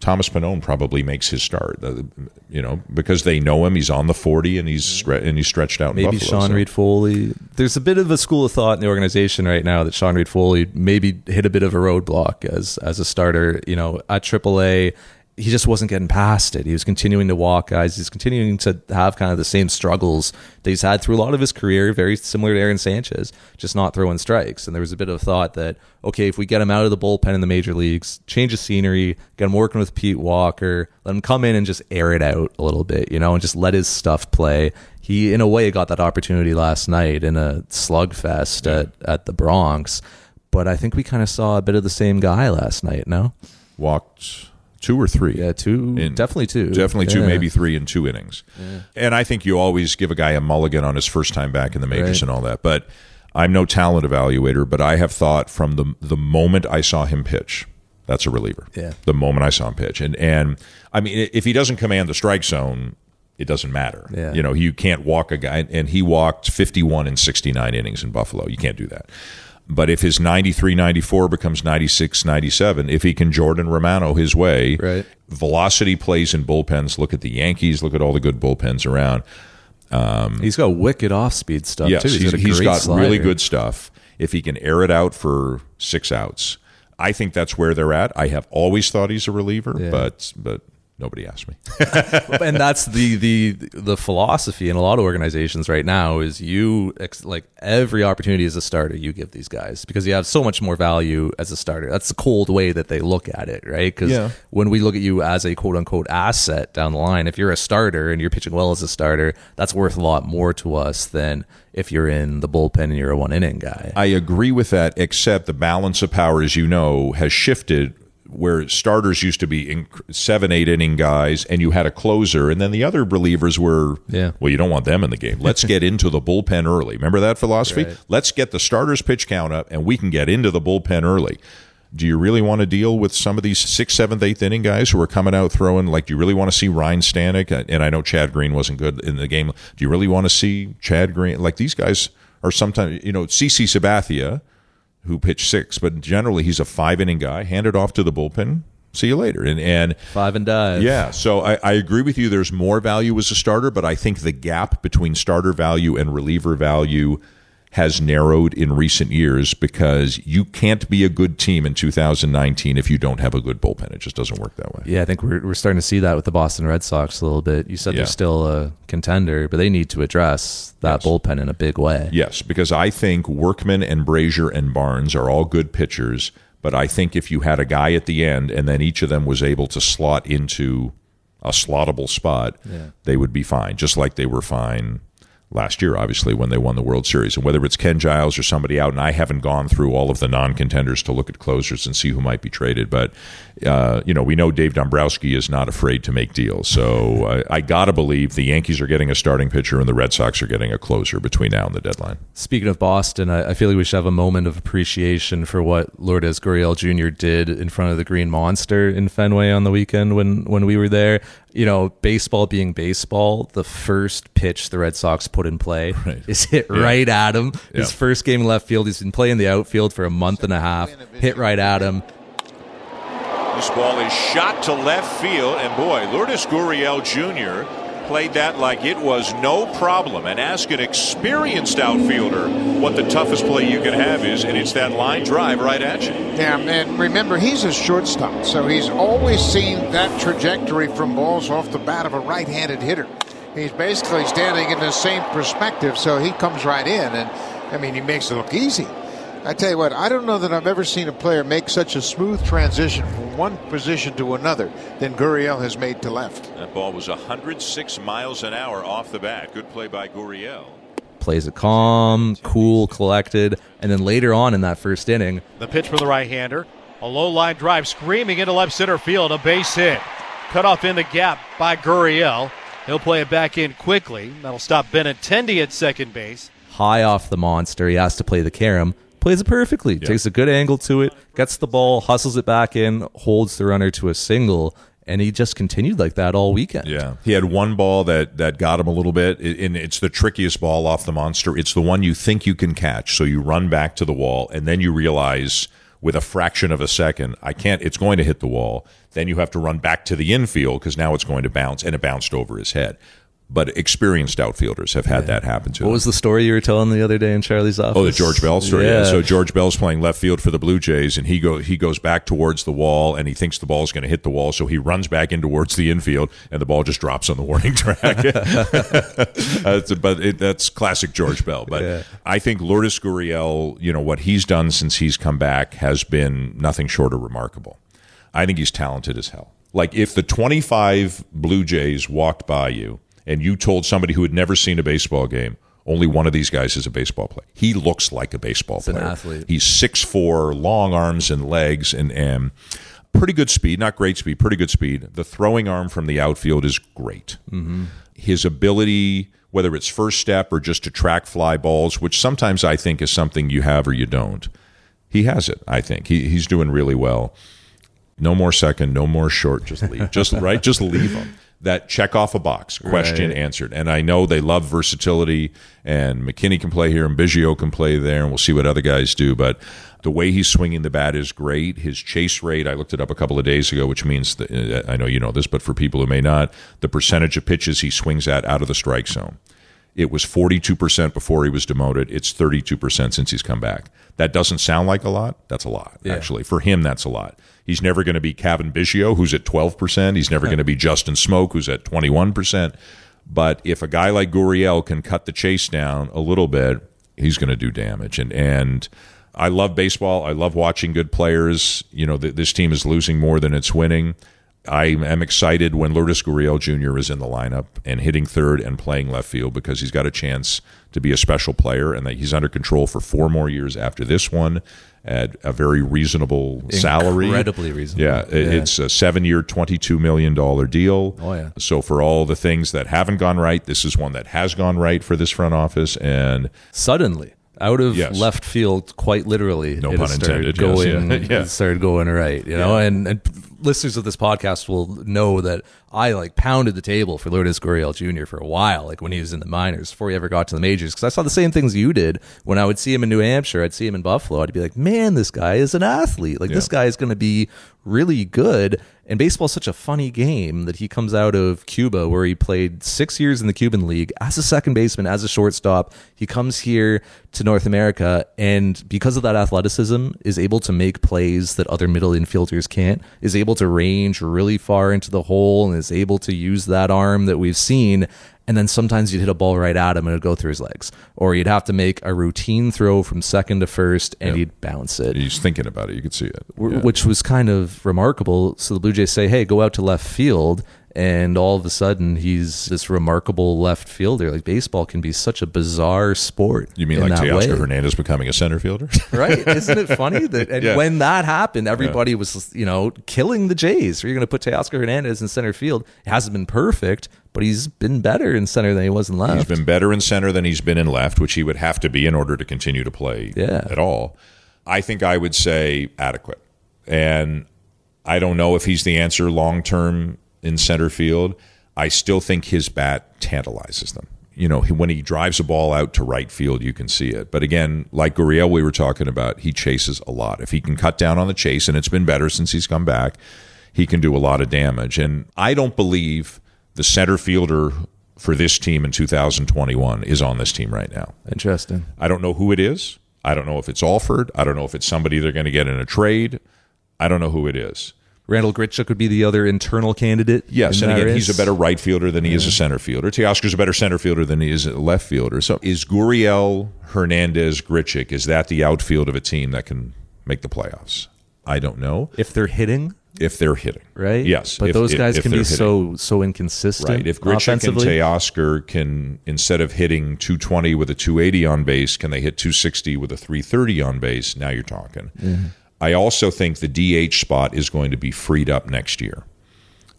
Thomas Pannone probably makes his start. Uh, You know, because they know him. He's on the forty, and he's stre- and he's stretched out. in Maybe Buffalo, Sean so- Reid-Foley. There's a bit of a school of thought in the organization right now that Sean Reid-Foley maybe hit a bit of a roadblock as as a starter. You know, at AAA, he just wasn't getting past it. He was continuing to walk guys. He's continuing to have kind of the same struggles that he's had through a lot of his career, very similar to Aaron Sanchez, just not throwing strikes. And there was a bit of thought that okay, if we get him out of the bullpen in the major leagues, change the scenery, get him working with Pete Walker, let him come in and just air it out a little bit, you know, and just let his stuff play he in a way got that opportunity last night in a slugfest at, at the Bronx. But I think we kind of saw a bit of the same guy last night, no? walked two or three. Yeah, two In- definitely two. Definitely two, Yeah. maybe three in two innings. And I think you always give a guy a mulligan on his first time back in the majors Right. and all that. But I'm no talent evaluator, but I have thought from the the moment I saw him pitch, that's a reliever. Yeah. The moment I saw him pitch, and and I mean, if he doesn't command the strike zone. It doesn't matter. Yeah. You know, you can't walk a guy, and he walked 51 and 69 innings in Buffalo. You can't do that. But if his 93 94 becomes 96 97, if he can Jordan Romano his way, Right. velocity plays in bullpens. Look at the Yankees, look at all the good bullpens around. Um, he's got wicked off speed stuff Yes, too. he's, got, he's great got really good stuff. If he can air it out for six outs, I think that's where they're at. I have always thought he's a reliever, Yeah. but but nobody asked me. and that's the the the philosophy in a lot of organizations right now is you ex- like every opportunity as a starter you give these guys because you have so much more value as a starter that's the cold way that they look at it right because Yeah. when we look at you as a quote unquote asset down the line if you're a starter and you're pitching well as a starter that's worth a lot more to us than if you're in the bullpen and you're a one inning guy I agree with that, except the balance of power, as you know, has shifted. Where starters used to be in seven, eight inning guys, and you had a closer, and then the other relievers were, Yeah. well, you don't want them in the game. Let's get into the bullpen early. Remember that philosophy? Right. Let's get the starters' pitch count up, and we can get into the bullpen early. Do you really want to deal with some of these sixth, seventh, eighth inning guys who are coming out throwing? Like, do you really want to see Ryan Stanek? Uh, and I know Chad Green wasn't good in the game. Do you really want to see Chad Green? Like, these guys are sometimes, you know, CC Sabathia, who pitched six, but generally he's a five inning guy. Hand it off to the bullpen. See you later. And and five and dive yeah, so I, I agree with you. There's more value as a starter, but I think the gap between starter value and reliever value has narrowed in recent years because you can't be a good team in 2019 if you don't have a good bullpen. It just doesn't work that way. Yeah, I think we're, we're starting to see that with the Boston Red Sox a little bit. You said Yeah. they're still a contender, but they need to address that Yes. bullpen in a big way. Yes, because I think Workman and Brasier and Barnes are all good pitchers, but I think if you had a guy at the end and then each of them was able to slot into a slottable spot, Yeah. they would be fine, just like they were fine last year, obviously, when they won the World Series. And whether it's Ken Giles or somebody out, and I haven't gone through all of the non contenders to look at closers and see who might be traded, but, uh, you know, we know Dave Dombrowski is not afraid to make deals. So I, I got to believe the Yankees are getting a starting pitcher and the Red Sox are getting a closer between now and the deadline. Speaking of Boston, I, I feel like we should have a moment of appreciation for what Lourdes Gurriel Jr. did in front of the Green Monster in Fenway on the weekend when, when we were there. You know, baseball being baseball, the first pitch the Red Sox put in play is hit right at him. His first game in left field, he's been playing the outfield for a month and a half, hit right at him. This ball is shot to left field, and boy, Lourdes Gurriel Jr. played that like it was no problem. And ask an experienced outfielder what the toughest play you can have is, and it's that line drive right at you. Yeah, and remember, he's a shortstop, so he's always seen that trajectory from balls off the bat of a right handed hitter. He's basically standing in the same perspective, so he comes right in, and I mean, he makes it look easy. I tell you what, I don't know that I've ever seen a player make such a smooth transition from one position to another than Gurriel has made to left. That ball was 106 miles an hour off the bat. Good play by Gurriel. Plays it calm, cool, collected, and then later on in that first inning, The pitch for the right hander. A low line drive screaming into left center field. A base hit. Cut off in the gap by Gurriel. He'll play it back in quickly. That'll stop Benintendi at second base. high off the monster. He has to play the carom. Plays it perfectly. Takes a good angle to it. Gets the ball, hustles it back in, holds the runner to a single, and he just continued like that all weekend. Yeah, he had one ball that that got him a little bit, and it's the trickiest ball off the monster. It's the one you think you can catch, so you run back to the wall, and then you realize with a fraction of a second, I can't. It's going to hit the wall. Then you have to run back to the infield because now it's going to bounce, and it bounced over his head. But experienced outfielders have had that happen to What them. was the story you were telling the other day in Charlie's office? Oh, the George Bell story. Yeah. Yeah. So George Bell's playing left field for the Blue Jays, and he go he goes back towards the wall, and he thinks the ball's going to hit the wall, so he runs back in towards the infield, and the ball just drops on the warning track. That's- but it, that's classic George Bell. But Yeah. I think Lourdes Gurriel, you know what he's done since he's come back has been nothing short of remarkable. I think he's talented as hell. Like if the 25 Blue Jays walked by you and you told somebody who had never seen a baseball game, only one of these guys is a baseball player. He looks like a baseball an player. athlete. He's 6'4", long arms and legs and, and pretty good speed, not great speed, pretty good speed. The throwing arm from the outfield is great. Mm-hmm. His ability, whether it's first step or just to track fly balls, which sometimes I think is something you have or you don't, he has it. I think he, he's doing really well. No more second, no more short. Just leave. Just right. Just leave him. That check off a box, question Right. answered. And I know they love versatility, and McKinney can play here, and Biggio can play there, and we'll see what other guys do. But the way he's swinging the bat is great. His chase rate, I looked it up a couple of days ago, which means that, uh, I know you know this, but for people who may not, the percentage of pitches he swings at out of the strike zone. It was 42% before he was demoted. It's 32% since he's come back. That doesn't sound like a lot. That's a lot, actually. For him, that's a lot. He's never going to be Cavan Biggio, who's at 12%. He's never going to be Justin Smoak, who's at 21%. But if a guy like Gurriel can cut the chase down a little bit, he's going to do damage. And, and I love baseball. I love watching good players. You know, th- this team is losing more than it's winning. I am excited when Lourdes Gurriel Jr. is in the lineup and hitting third and playing left field because he's got a chance to be a special player and that he's under control for four more years after this one at a very reasonable salary. Incredibly reasonable. Yeah, Yeah. it's a seven-year, twenty-two million dollar deal. Oh, yeah. So for all the things that haven't gone right, this is one that has gone right for this front office, and suddenly out of Yes. left field quite literally No it pun intended, yes, going yeah, yeah. it started going right you know and, and listeners of this podcast will know that I like pounded the table for Lourdes Gurriel Jr. for a while like when he was in the minors before he ever got to the majors because I saw the same things you did when I would see him in New Hampshire I'd see him in Buffalo I'd be like man this guy is an athlete like this guy is going to be really good and baseball's such a funny game that he comes out of Cuba where he played six years in the Cuban League as a second baseman, as a shortstop. He comes here to North America and because of that athleticism is able to make plays that other middle infielders can't, is able to range really far into the hole and is able to use that arm that we've seen. And then sometimes you'd hit a ball right at him and it'd go through his legs. Or you'd have to make a routine throw from second to first and he'd bounce it he's thinking about it. You could see it. Yeah. which was kind of remarkable. So the Blue Jays say, "Hey, go out to left field," and all of a sudden he's this remarkable left fielder. Like baseball can be such a bizarre sport. You mean like Teoscar. Hernandez becoming a center fielder? Right? Isn't it funny that and Yeah. when that happened, everybody was you know killing the Jays. You're going to put Teoscar Hernandez in center field. It hasn't been perfect, but he's been better in center than he was in left. He's been better in center than he's been in left, which he would have to be in order to continue to play Yeah. at all. I think I would say adequate. And I don't know if he's the answer long term in center field. I still think his bat tantalizes them. You know, when he drives a ball out to right field, you can see it. But again, like Gurriel, we were talking about, he chases a lot. If he can cut down on the chase, and it's been better since he's come back, he can do a lot of damage. And I don't believe the center fielder for this team in 2021 is on this team right now. Interesting. I don't know who it is. I don't know if it's Alford. I don't know if it's somebody they're going to get in a trade. I don't know who it is. Randal Grichuk would be the other internal candidate. Yes, in and again, he's a better right fielder than he is a center fielder. Teoscar's a better center fielder than he is a left fielder. So is Gurriel, Hernandez, Grichuk, is that the outfield of a team that can make the playoffs? I don't know if they're hitting. if they're hitting. right? Yes. but if- those guys if can be hitting. so so inconsistent. Right. If Grichuk and. Teoscar can, instead of hitting 220 with a 280 on base, can they hit 260 with a 330 on base? Now you're talking. Mm-hmm. I also think the DH spot is going to be freed up next year.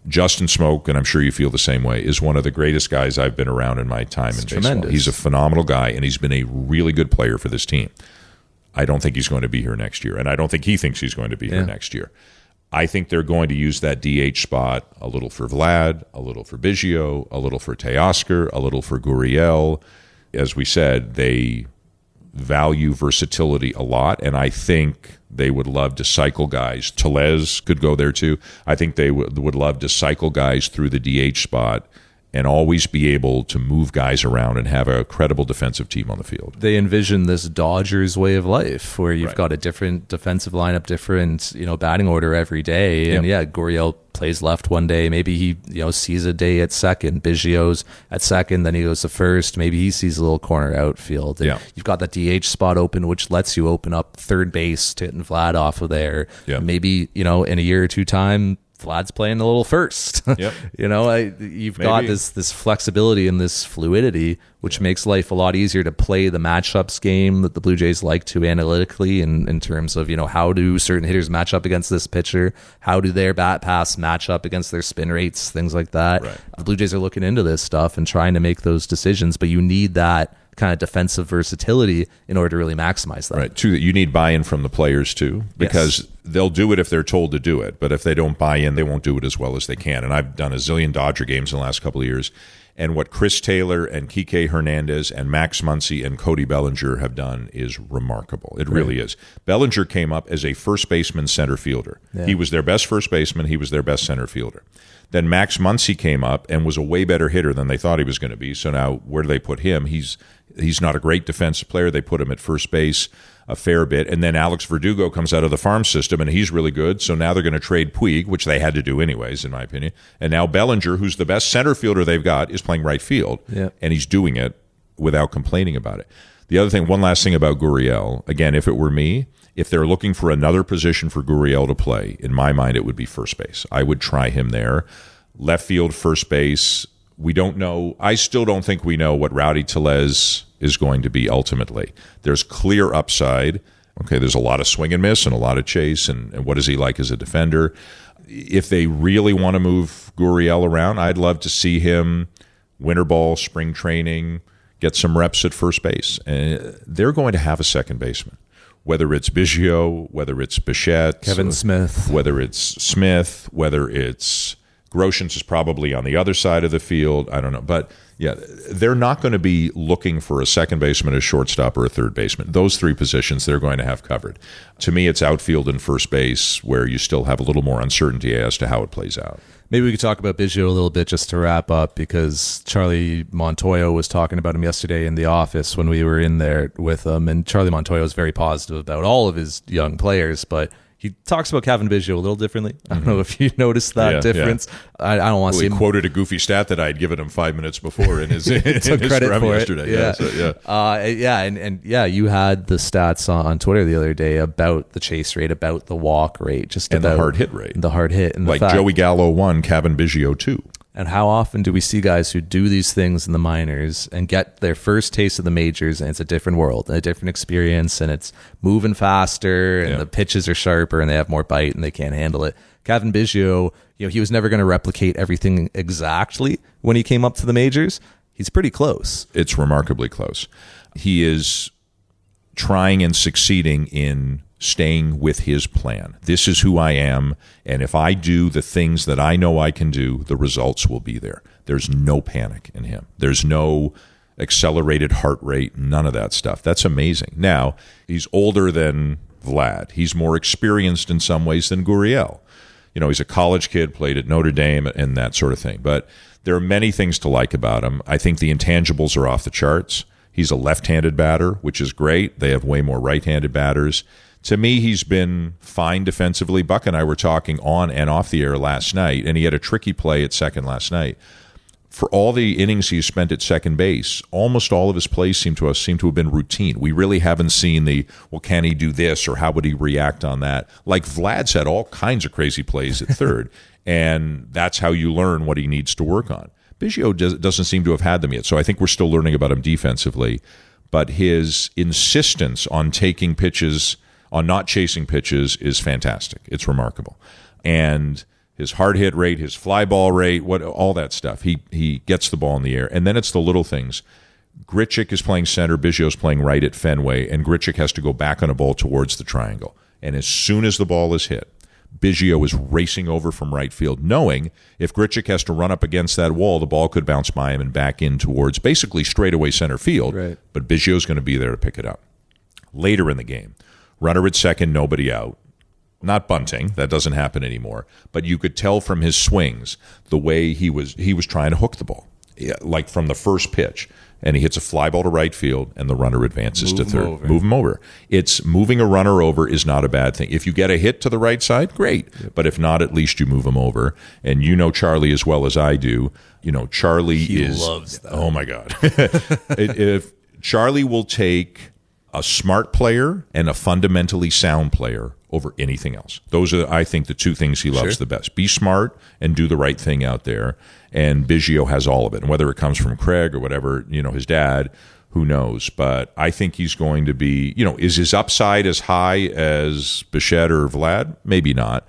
Justin Smoak, and I'm sure you feel the same way, is one of the greatest guys I've been around in my time in baseball. He's a phenomenal guy, and he's been a really good player for this team. I don't think he's going to be here next year, and I don't think he thinks he's going to be Yeah. here next year. I think they're going to use that DH spot a little for Vlad, a little for Biggio, a little for Teoscar, a little for Gurriel. As we said, they value versatility a lot, and I think they would love to cycle guys. Tellez could go there too. I think they would would love to cycle guys through the DH spot and always be able to move guys around and have a credible defensive team on the field. they envision this Dodgers way of life, where you've Right. got a different defensive lineup, different you know batting order every day, and Yep. yeah, Gurriel plays left one day, maybe he you know sees a day at second, Biggio's at second, then he goes to first, maybe he sees a little corner outfield, and Yeah. you've got that DH spot open, which lets you open up third base, to hitting Vlad off of there, Yeah. maybe you know in a year or two time. Vlad's playing a little first. Yep. you know, I, you've got this this flexibility and this fluidity, which makes life a lot easier to play the matchups game that the Blue Jays like to analytically in, in terms of, you know, how do certain hitters match up against this pitcher? How do their bat pass match up against their spin rates, things like that. Right. The Blue Jays are looking into this stuff and trying to make those decisions, but you need that kind of defensive versatility in order to really maximize that. Right. Two, that you need buy-in from the players too, because Yes. they'll do it if they're told to do it. But if they don't buy in, they won't do it as well as they can. And I've done a zillion Dodger games in the last couple of years, and what Chris Taylor and Kike Hernandez and Max Muncy and Cody Bellinger have done is remarkable. It really is. Bellinger came up as a first baseman center fielder. He was their best first baseman. He was their best center fielder. Then Max Muncy came up and was a way better hitter than they thought he was going to be. So now where do they put him? He's he's not a great defensive player. They put him at first base a fair bit. And then Alex Verdugo comes out of the farm system and he's really good. So now they're going to trade Puig, which they had to do anyways, in my opinion. And now Bellinger, who's the best center fielder they've got, is playing right field. Yeah. And he's doing it without complaining about it. The other thing, one last thing about Gurriel. Again, if it were me, if they're looking for another position for Gurriel to play, in my mind, it would be first base. I would try him there. Left field, first base. We don't know. I still don't think we know what Rowdy Tellez is going to be ultimately. There's clear upside. Okay, there's a lot of swing and miss and a lot of chase, and, and what is he like as a defender? If they really want to move Gurriel around, I'd love to see him winter ball, spring training, get some reps at first base. And they're going to have a second baseman, whether it's Biggio, whether it's Bichette, Kevin uh, Smith. whether it's Smith, whether it's Groshans is probably on the other side of the field. I don't know, but yeah, they're not going to be looking for a second baseman, a shortstop, or a third baseman. Those three positions they're going to have covered. To me, it's outfield and first base where you still have a little more uncertainty as to how it plays out. Maybe we could talk about Biggio a little bit just to wrap up because Charlie Montoyo was talking about him yesterday in the office when we were in there with him. And Charlie Montoyo is very positive about all of his young players, but he talks about Cavan Biggio a little differently. I don't know if you noticed that Mm-hmm. Yeah, difference. I, I don't want to Well, see he him quoted a goofy stat that I had given him five minutes before in his, in took his credit scrum for yesterday. it. Yeah, so, yeah. Uh, yeah, and, and yeah, you had the stats on, on Twitter the other day about the chase rate, about the walk rate, just And the about hard hit rate. the hard hit, and the Like fact- Joey Gallo one, Cavan Biggio two. And how often do we see guys who do these things in the minors and get their first taste of the majors and it's a different world and a different experience and it's moving faster and Yeah. the pitches are sharper and they have more bite and they can't handle it. Cavan Biggio, you know, he was never going to replicate everything exactly when he came up to the majors. He's pretty close. it's remarkably close. He is trying and succeeding in staying with his plan. This is who I am, and if I do the things that I know I can do, the results will be there. There's no panic in him. There's no accelerated heart rate, none of that stuff. That's amazing. Now, he's older than Vlad. He's more experienced in some ways than Gurriel. You know, he's a college kid, played at Notre Dame and that sort of thing. But there are many things to like about him. I think the intangibles are off the charts. He's a left-handed batter, which is great. They have way more right-handed batters. To me, he's been fine defensively. Buck and I were talking on and off the air last night, and he had a tricky play at second last night. For all the innings he's spent at second base, almost all of his plays seem to us seem to have been routine. We really haven't seen the well, can he do this or how would he react on that? Like Vlad's had all kinds of crazy plays at third, and that's how you learn what he needs to work on. Biggio does, doesn't seem to have had them yet, so I think we're still learning about him defensively. But his insistence on taking pitches, on not chasing pitches, is fantastic. It's remarkable, and his hard hit rate, his fly ball rate, what all that stuff. He he gets the ball in the air, and then it's the little things. Grichuk is playing center, Biggio's playing right at Fenway, and Grichuk has to go back on a ball towards the triangle. And as soon as the ball is hit, Biggio is racing over from right field, knowing if Grichuk has to run up against that wall, the ball could bounce by him and back in towards basically straightaway center field. Right. But Biggio's going to be there to pick it up. Later in the game, runner at second, nobody out. Not bunting that doesn't happen anymore but you could tell from his swings the way he was he was trying to hook the ball. Yeah, like from the first pitch and he hits a fly ball to right field and the runner advances Move to third. over. move him over. It's moving a runner over is not a bad thing. If you get a hit to the right side great. But if not at least you move him over. And you know charlie as well as i do. You know charlie He is loves that. oh my god. If charlie will take a smart player and a fundamentally sound player over anything else. Those are, I think, the two things he loves Sure. the best. Be smart and do the right thing out there. And Biggio has all of it. And whether it comes from Craig or whatever, you know, his dad, who knows? But I think he's going to be, you know, is his upside as high as Bichette or Vlad? Maybe not.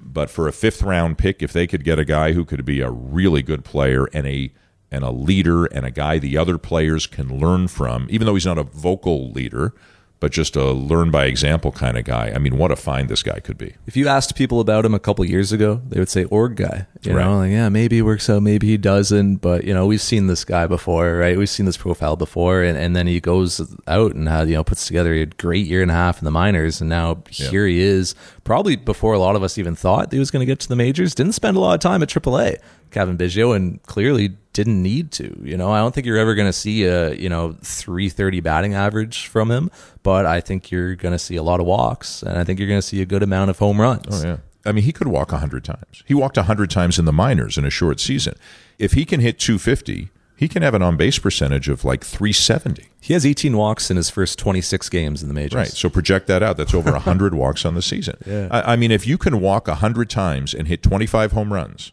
But for a fifth round pick, if they could get a guy who could be a really good player and a and a leader and a guy the other players can learn from, even though he's not a vocal leader, but just a learn by example kind of guy. I mean, what a find this guy could be. If you asked people about him a couple years ago, they would say org guy. You Right. know, like yeah, maybe he works out, maybe he doesn't. But you know, we've seen this guy before, right? We've seen this profile before, and, and then he goes out and had, you know puts together a great year and a half in the minors, and now Yeah. here he is. Probably before a lot of us even thought he was going to get to the majors. Didn't spend a lot of time at AAA, Cavan Biggio, and clearly didn't need to. You know, I don't think you're ever going to see a you know 330 batting average from him, but I think you're going to see a lot of walks, and I think you're going to see a good amount of home runs. Oh yeah. I mean, he could walk 100 times. He walked 100 times in the minors in a short season. If he can hit 250, he can have an on base percentage of like 370. He has 18 walks in his first 26 games in the majors. Right. So project that out. That's over 100 walks on the season. Yeah. I, I mean, if you can walk 100 times and hit 25 home runs,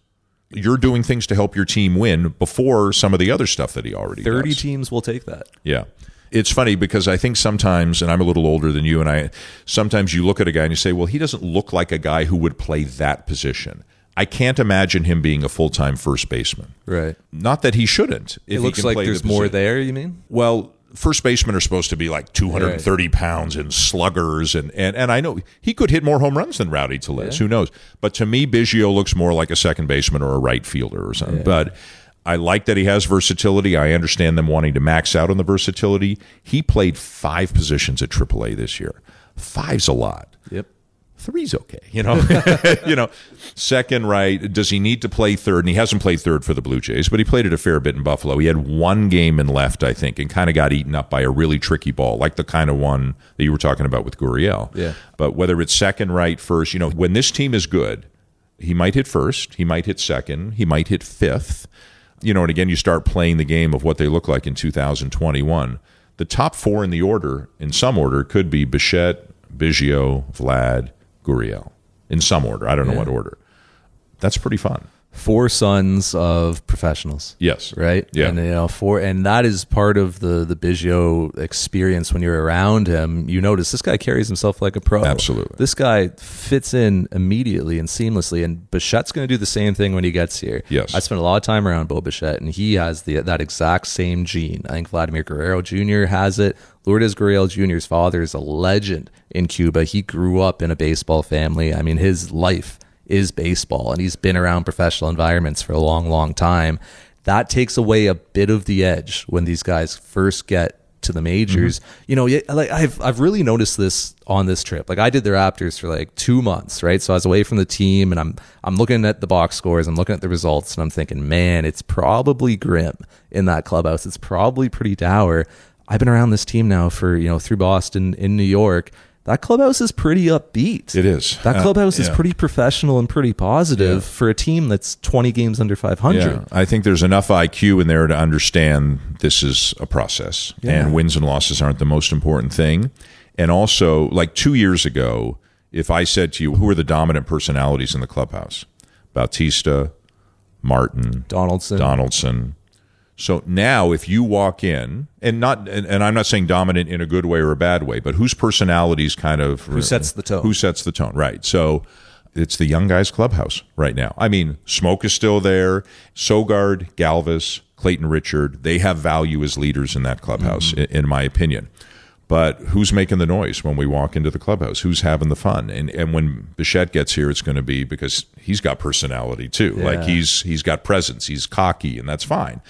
you're doing things to help your team win before some of the other stuff that he already 30 does. teams will take that. Yeah. It's funny because I think sometimes, and I'm a little older than you, and I sometimes you look at a guy and you say, well, he doesn't look like a guy who would play that position. I can't imagine him being a full time first baseman. Right. Not that he shouldn't. It looks like play the there's more there, you mean? Well, first basemen are supposed to be like 230 pounds and sluggers, and, and, and I know he could hit more home runs than Rowdy Tellez. Who knows? But to me, Biggio looks more like a second baseman or a right fielder or something. But I like that he has versatility. I understand them wanting to max out on the versatility. He played five positions at AAA this year. Five's a lot. Three's okay. You know, you know, second right. Does he need to play third? And he hasn't played third for the Blue Jays, but he played it a fair bit in Buffalo. He had one game in left, I think, and kind of got eaten up by a really tricky ball, like the kind of one that you were talking about with Gurriel. Yeah. But whether it's second, right, first, you know, when this team is good, he might hit first, he might hit second, he might hit fifth. You know, and again, you start playing the game of what they look like in 2021. The top four in the order, in some order, could be Bichette, Biggio, Vlad, Gurriel. In some order. I don't know Yeah. what order. That's pretty fun. Four sons of professionals. Yes. Right? Yeah. And you know, four and that is part of the the Biggio experience when you're around him. You notice this guy carries himself like a pro. Absolutely. This guy fits in immediately and seamlessly and Bichette's gonna do the same thing when he gets here. Yes. I spent a lot of time around Bo Bichette and he has the that exact same gene. I think Vladimir Guerrero Jr. has it. Lourdes Gurriel Jr.'s father is a legend in Cuba. He grew up in a baseball family. I mean, his life is baseball, and he's been around professional environments for a long, long time. That takes away a bit of the edge when these guys first get to the majors. Mm-hmm. You know, like I've I've really noticed this on this trip. Like I did the Raptors for like two months, right? So I was away from the team, and I'm I'm looking at the box scores, I'm looking at the results, and I'm thinking, man, it's probably grim in that clubhouse. It's probably pretty dour. I've been around this team now for you know through Boston in New York. That clubhouse is pretty upbeat. It is. That Uh, clubhouse is pretty professional and pretty positive Yeah. for a team that's 20 games under 500. Yeah, I think there's enough IQ in there to understand this is a process, Yeah. and wins and losses aren't the most important thing. And also, like two years ago, if I said to you, "Who are the dominant personalities in the clubhouse?" Bautista, Martin, Donaldson. Donaldson. So now, if you walk in, and not, and, and I'm not saying dominant in a good way or a bad way, but whose personalities kind of Who sets the tone. Who sets the tone? Right. So it's the young guys clubhouse right now. I mean, Smoak is still there. Sogard, Galvis, Clayton Richard, they have value as leaders in that clubhouse, Mm-hmm. in, in my opinion. But who's making the noise when we walk into the clubhouse? Who's having the fun? And and when Bichette gets here, it's going to be because he's got personality too. Like he's he's got presence. He's cocky, and that's fine.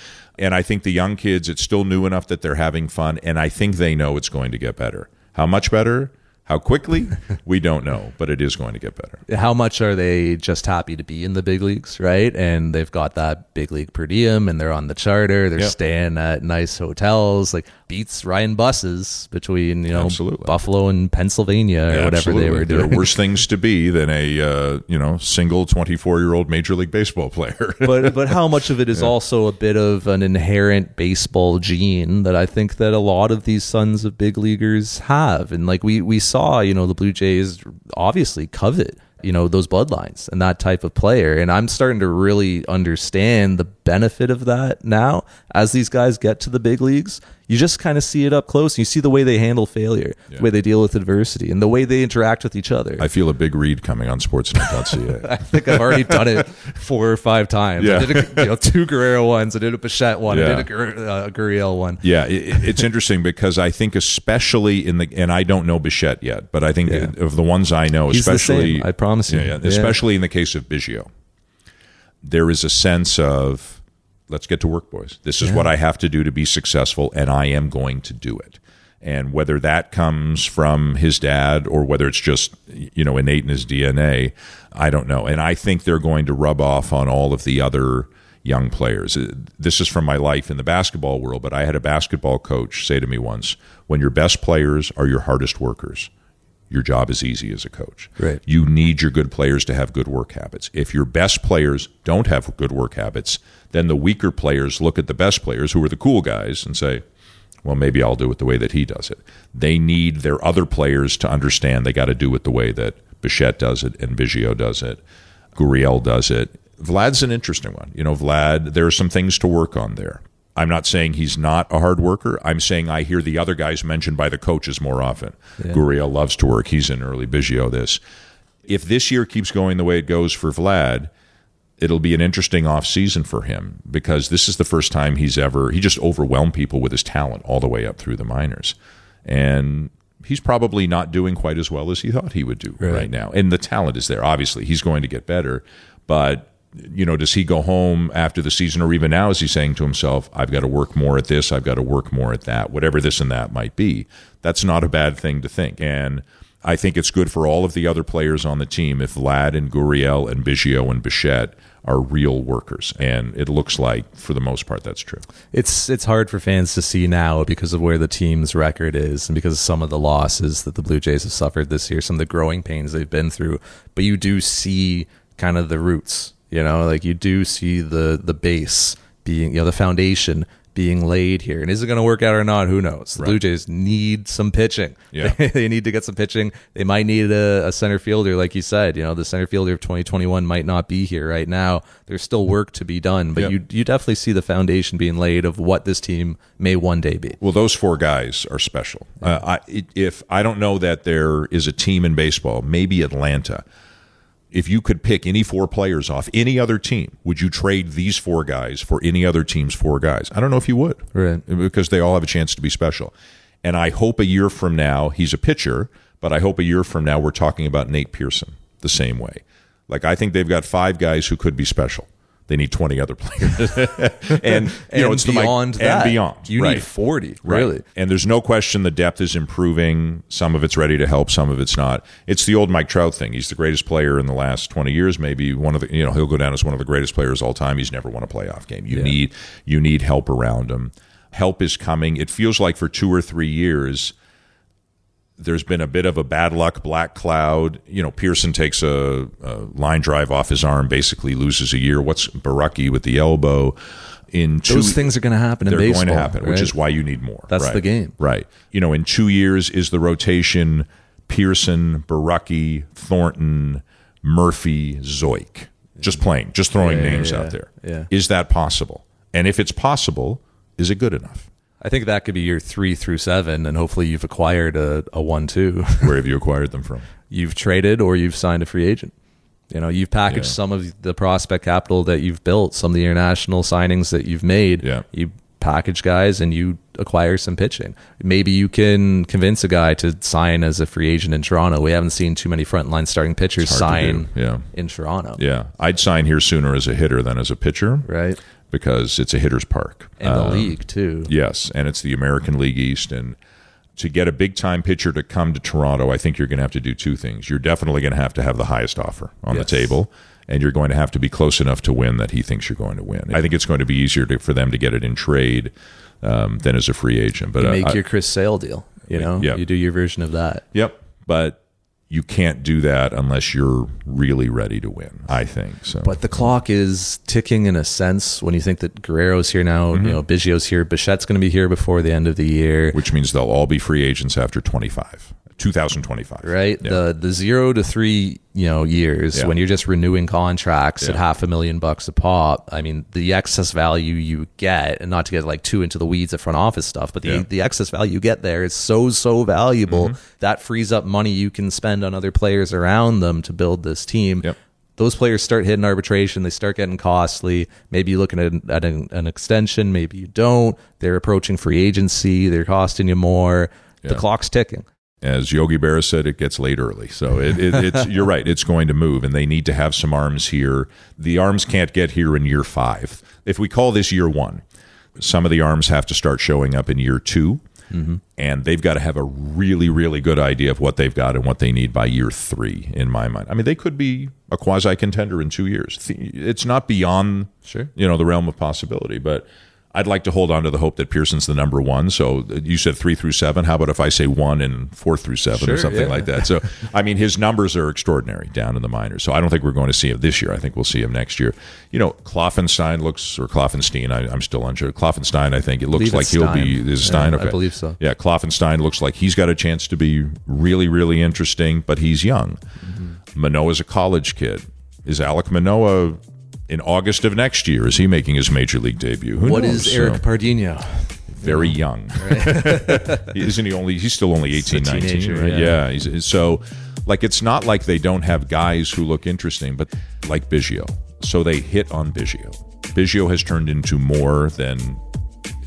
And I think the young kids, it's still new enough that they're having fun, and I think they know it's going to get better. How much better? How quickly? we don't know, but it is going to get better. How much are they just happy to be in the big leagues, right? And they've got that big league per diem and they're on the charter. They're Yep. staying at nice hotels. Like beats Ryan buses between, you know, Absolutely. Buffalo and Pennsylvania or whatever Absolutely. they were doing. There are worse things to be than a uh, you know single twenty four year old major league baseball player. but but how much of it is also a bit of an inherent baseball gene that I think that a lot of these sons of big leaguers have, and like we we saw, you know, the Blue Jays obviously covet you know those bloodlines and that type of player, and I'm starting to really understand the benefit of that now as these guys get to the big leagues. You just kind of see it up close. You see the way they handle failure, the way they deal with adversity, and the way they interact with each other. I feel a big read coming on Sportsnet.ca. I think I've already done it four or five times. Yeah. I did a, you know, two Guerrero ones. I did a Bichette one. Yeah. I did a Gur- uh, Gurriel one. Yeah, it, it's interesting because I think, especially in the, and I don't know Bichette yet, but I think Yeah. of the ones I know, He's the especially, I promise you. Yeah, yeah, Yeah. especially in the case of Biggio, there is a sense of, let's get to work, boys. This is what I have to do to be successful, and I am going to do it. And whether that comes from his dad or whether it's just, you know, innate in his DNA, I don't know. And I think they're going to rub off on all of the other young players. Uh, This is from my life in the basketball world, but I had a basketball coach say to me once when your best players are your hardest workers, your job is easy as a coach. Right. You need your good players to have good work habits. If your best players don't have good work habits, then the weaker players look at the best players who are the cool guys and say, well, maybe I'll do it the way that he does it. They need their other players to understand they got to do it the way that Bichette does it and Biggio does it, Gurriel does it. Vlad's an interesting one. You know, Vlad, there are some things to work on there. I'm not saying he's not a hard worker. I'm saying I hear the other guys mentioned by the coaches more often. Gurriel loves to work. He's in early Biggio this. If this year keeps going the way it goes for Vlad, it'll be an interesting off season for him because this is the first time he's ever he just overwhelmed people with his talent all the way up through the minors. And he's probably not doing quite as well as he thought he would do right, now. And the talent is there. Obviously, he's going to get better, but you know, does he go home after the season or even now is he saying to himself, I've got to work more at this, I've got to work more at that, whatever this and that might be. That's not a bad thing to think. And I think it's good for all of the other players on the team if Vlad and Gurriel and Biggio and Bichette are real workers. And it looks like, for the most part, that's true. It's it's hard for fans to see now because of where the team's record is and because of some of the losses that the Blue Jays have suffered this year, some of the growing pains they've been through. But you do see kind of the roots, you know, like you do see the the base being, you know, the foundation being laid here. And is it going to work out or not? Who knows? The Blue Jays need some pitching. Yeah. they need to get some pitching. They might need a, a center fielder, like you said. You know, the center fielder of 2021 might not be here right now. There's still work to be done, but Yep. you you definitely see the foundation being laid of what this team may one day be. Well, those four guys are special. Uh, I, if I don't know that there is a team in baseball, maybe Atlanta. If you could pick any four players off any other team, would you trade these four guys for any other team's four guys? I don't know if you would, Right. Because they all have a chance to be special. And I hope a year from now he's a pitcher, but I hope a year from now we're talking about Nate Pearson the same way. Like I think they've got five guys who could be special. They need twenty other players, and you know And it's the Mike- beyond that, and beyond. you right. need 40, Right. really. And there's no question the depth is improving. Some of it's ready to help, some of it's not. It's the old Mike Trout thing. He's the greatest player in the last 20 years, maybe one of the, you know, he'll go down as one of the greatest players all time. He's never won a playoff game. You need you need help around him. Help is coming. It feels like for 2 or 3 years there's been a bit of a bad luck black cloud. You know, Pearson takes a, a line drive off his arm, basically loses a year. What's Borucki with the elbow? In two, Those things are going to happen they're baseball. going to happen, which is why you need more. That's Right. the game. right? You know, in two years is the rotation Pearson, Borucki, Thornton, Murphy, Zeuch. Just playing, just throwing Yeah, names yeah, out there. yeah. Is that possible? And if it's possible, is it good enough? I think that could be your three through seven, and hopefully you've acquired a, a one two. Where have you acquired them from? you've traded or you've signed a free agent. You know, you've packaged Yeah. some of the prospect capital that you've built, some of the international signings that you've made. Yeah. You package guys and you acquire some pitching. Maybe you can convince a guy to sign as a free agent in Toronto. We haven't seen too many frontline starting pitchers sign yeah. in Toronto. Yeah, I'd sign here sooner as a hitter than as a pitcher, Right. Because it's a hitter's park. And the Um, league too. Yes, and it's the American League East. And to get a big time pitcher to come to Toronto, I think you're going to have to do two things. You're definitely going to have to have the highest offer on Yes. the table, and you're going to have to be close enough to win that he thinks you're going to win. I think it's going to be easier to, for them to get it in trade um, than as a free agent. But You make I- your Chris Sale deal. You know, Yeah. you do your version of that. Yep. But you can't do that unless you're really ready to win, I think. So But the clock is ticking in a sense when you think that Guerrero's here now, Mm-hmm. you know, Biggio's here, Bichette's going to be here before the end of the year. which means they'll all be free agents after 25. 2025. right? Yeah. The the zero to three you know years Yeah. when you're just renewing contracts at half a million bucks a pop. I mean, the excess value you get, and not to get like too into the weeds of front office stuff, but the Yeah. Mm-hmm. the excess value you get there is so so valuable that frees up money you can spend on other players around them to build this team. Yep. Those players start hitting arbitration. They start getting costly. Maybe you're looking at, an, at an, an extension. Maybe you don't. They're approaching free agency. They're costing you more. The clock's ticking. As Yogi Berra said, it gets late early. So it, it, it's you're right. It's going to move, and they need to have some arms here. The arms can't get here in year five. If we call this year one, some of the arms have to start showing up in year 2 mm-hmm. and they've got to have a really, really good idea of what they've got and what they need by year three. In my mind, I mean, they could be a quasi contender in two years. It's not beyond Sure. you know the realm of possibility, but. I'd like to hold on to the hope that Pearson's the number one. So uh, you said three through seven. How about if I say one and four through seven Sure, or something yeah. like that? So, I mean, his numbers are extraordinary down in the minors. So I don't think we're going to see him this year. I think we'll see him next year. You know, Kloffenstein looks, or Kloffenstein, I, I'm still unsure. Kloffenstein, I think it looks like he'll Stein. be, is Yeah, Stein? I believe so. Yeah, Kloffenstein looks like he's got a chance to be really, really interesting, but he's young. Mm-hmm. Manoah's a college kid. Is Alek Manoah in August of next year? Is he making his major league debut? Who What knows? is Eric So- Pardinho? very young. Isn't he only? He's still only He's 18, 19, teenager, right? yeah. Yeah. he's, so, like, it's not like they don't have guys who look interesting, but like Biggio. So they hit on Biggio. Biggio has turned into more than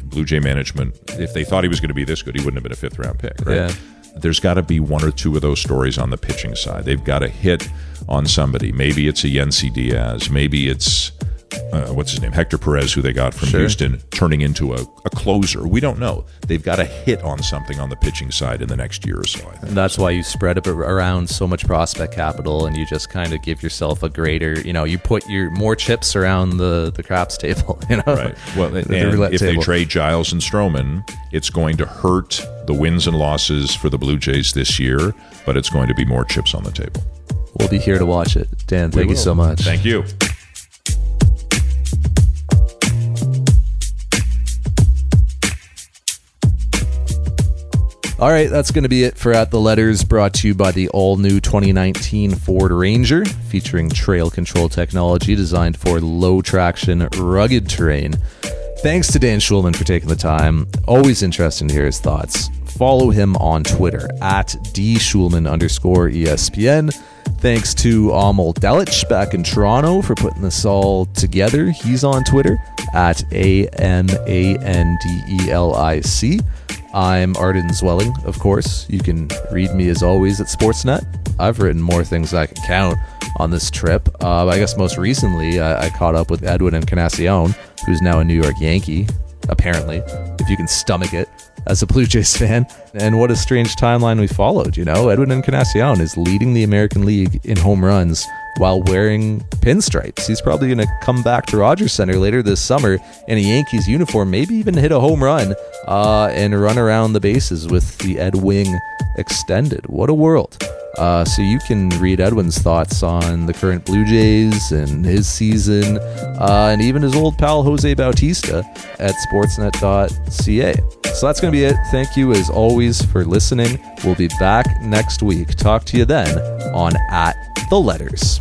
Blue Jay management. If they thought he was going to be this good, he wouldn't have been a fifth round pick, right? Yeah. There's got to be one or two of those stories on the pitching side. They've got to hit on somebody. Maybe it's a Yennsy Diaz. Maybe it's uh, what's his name, Hector Perez, who they got from Sure. Houston, turning into a, a closer. We don't know. They've got to hit on something on the pitching side in the next year or so. I think. And that's why you spread it around so much prospect capital, and you just kind of give yourself a greater, you know, you put your more chips around the the craps table, you know. Right. Well, The- and the roulette if they trade Giles and Stroman, it's going to hurt the wins and losses for the Blue Jays this year, but it's going to be more chips on the table. we'll be here to watch it. Dan, thank you so much. Thank you. All right, that's going to be it for At the Letters, brought to you by the all new 2019 Ford Ranger, featuring trail control technology designed for low traction, rugged terrain. Thanks to Dan Shulman for taking the time. Always interesting to hear his thoughts. Follow him on Twitter at dshulman underscore ESPN. Thanks to Amal Delich back in Toronto for putting this all together. He's on Twitter at A M A N D E L I C. I'm Arden Zwelling, of course. You can read me as always at Sportsnet. I've written more things I can count on this trip. Uh, I guess most recently, I, I caught up with Edwin Encarnacion, who's now a New York Yankee, apparently, if you can stomach it as a Blue Jays fan. And what a strange timeline we followed, you know? Edwin Encarnacion is leading the American League in home runs while wearing pinstripes. He's probably going to come back to Rogers Center later this summer in a Yankees uniform, maybe even hit a home run uh, and run around the bases with the Edwing extended. What a world. Uh, so you can read Edwin's thoughts on the current Blue Jays and his season, uh, and even his old pal Jose Bautista at sportsnet.ca. So that's going to be it. Thank you as always for listening. We'll be back next week. Talk to you then on At the letters.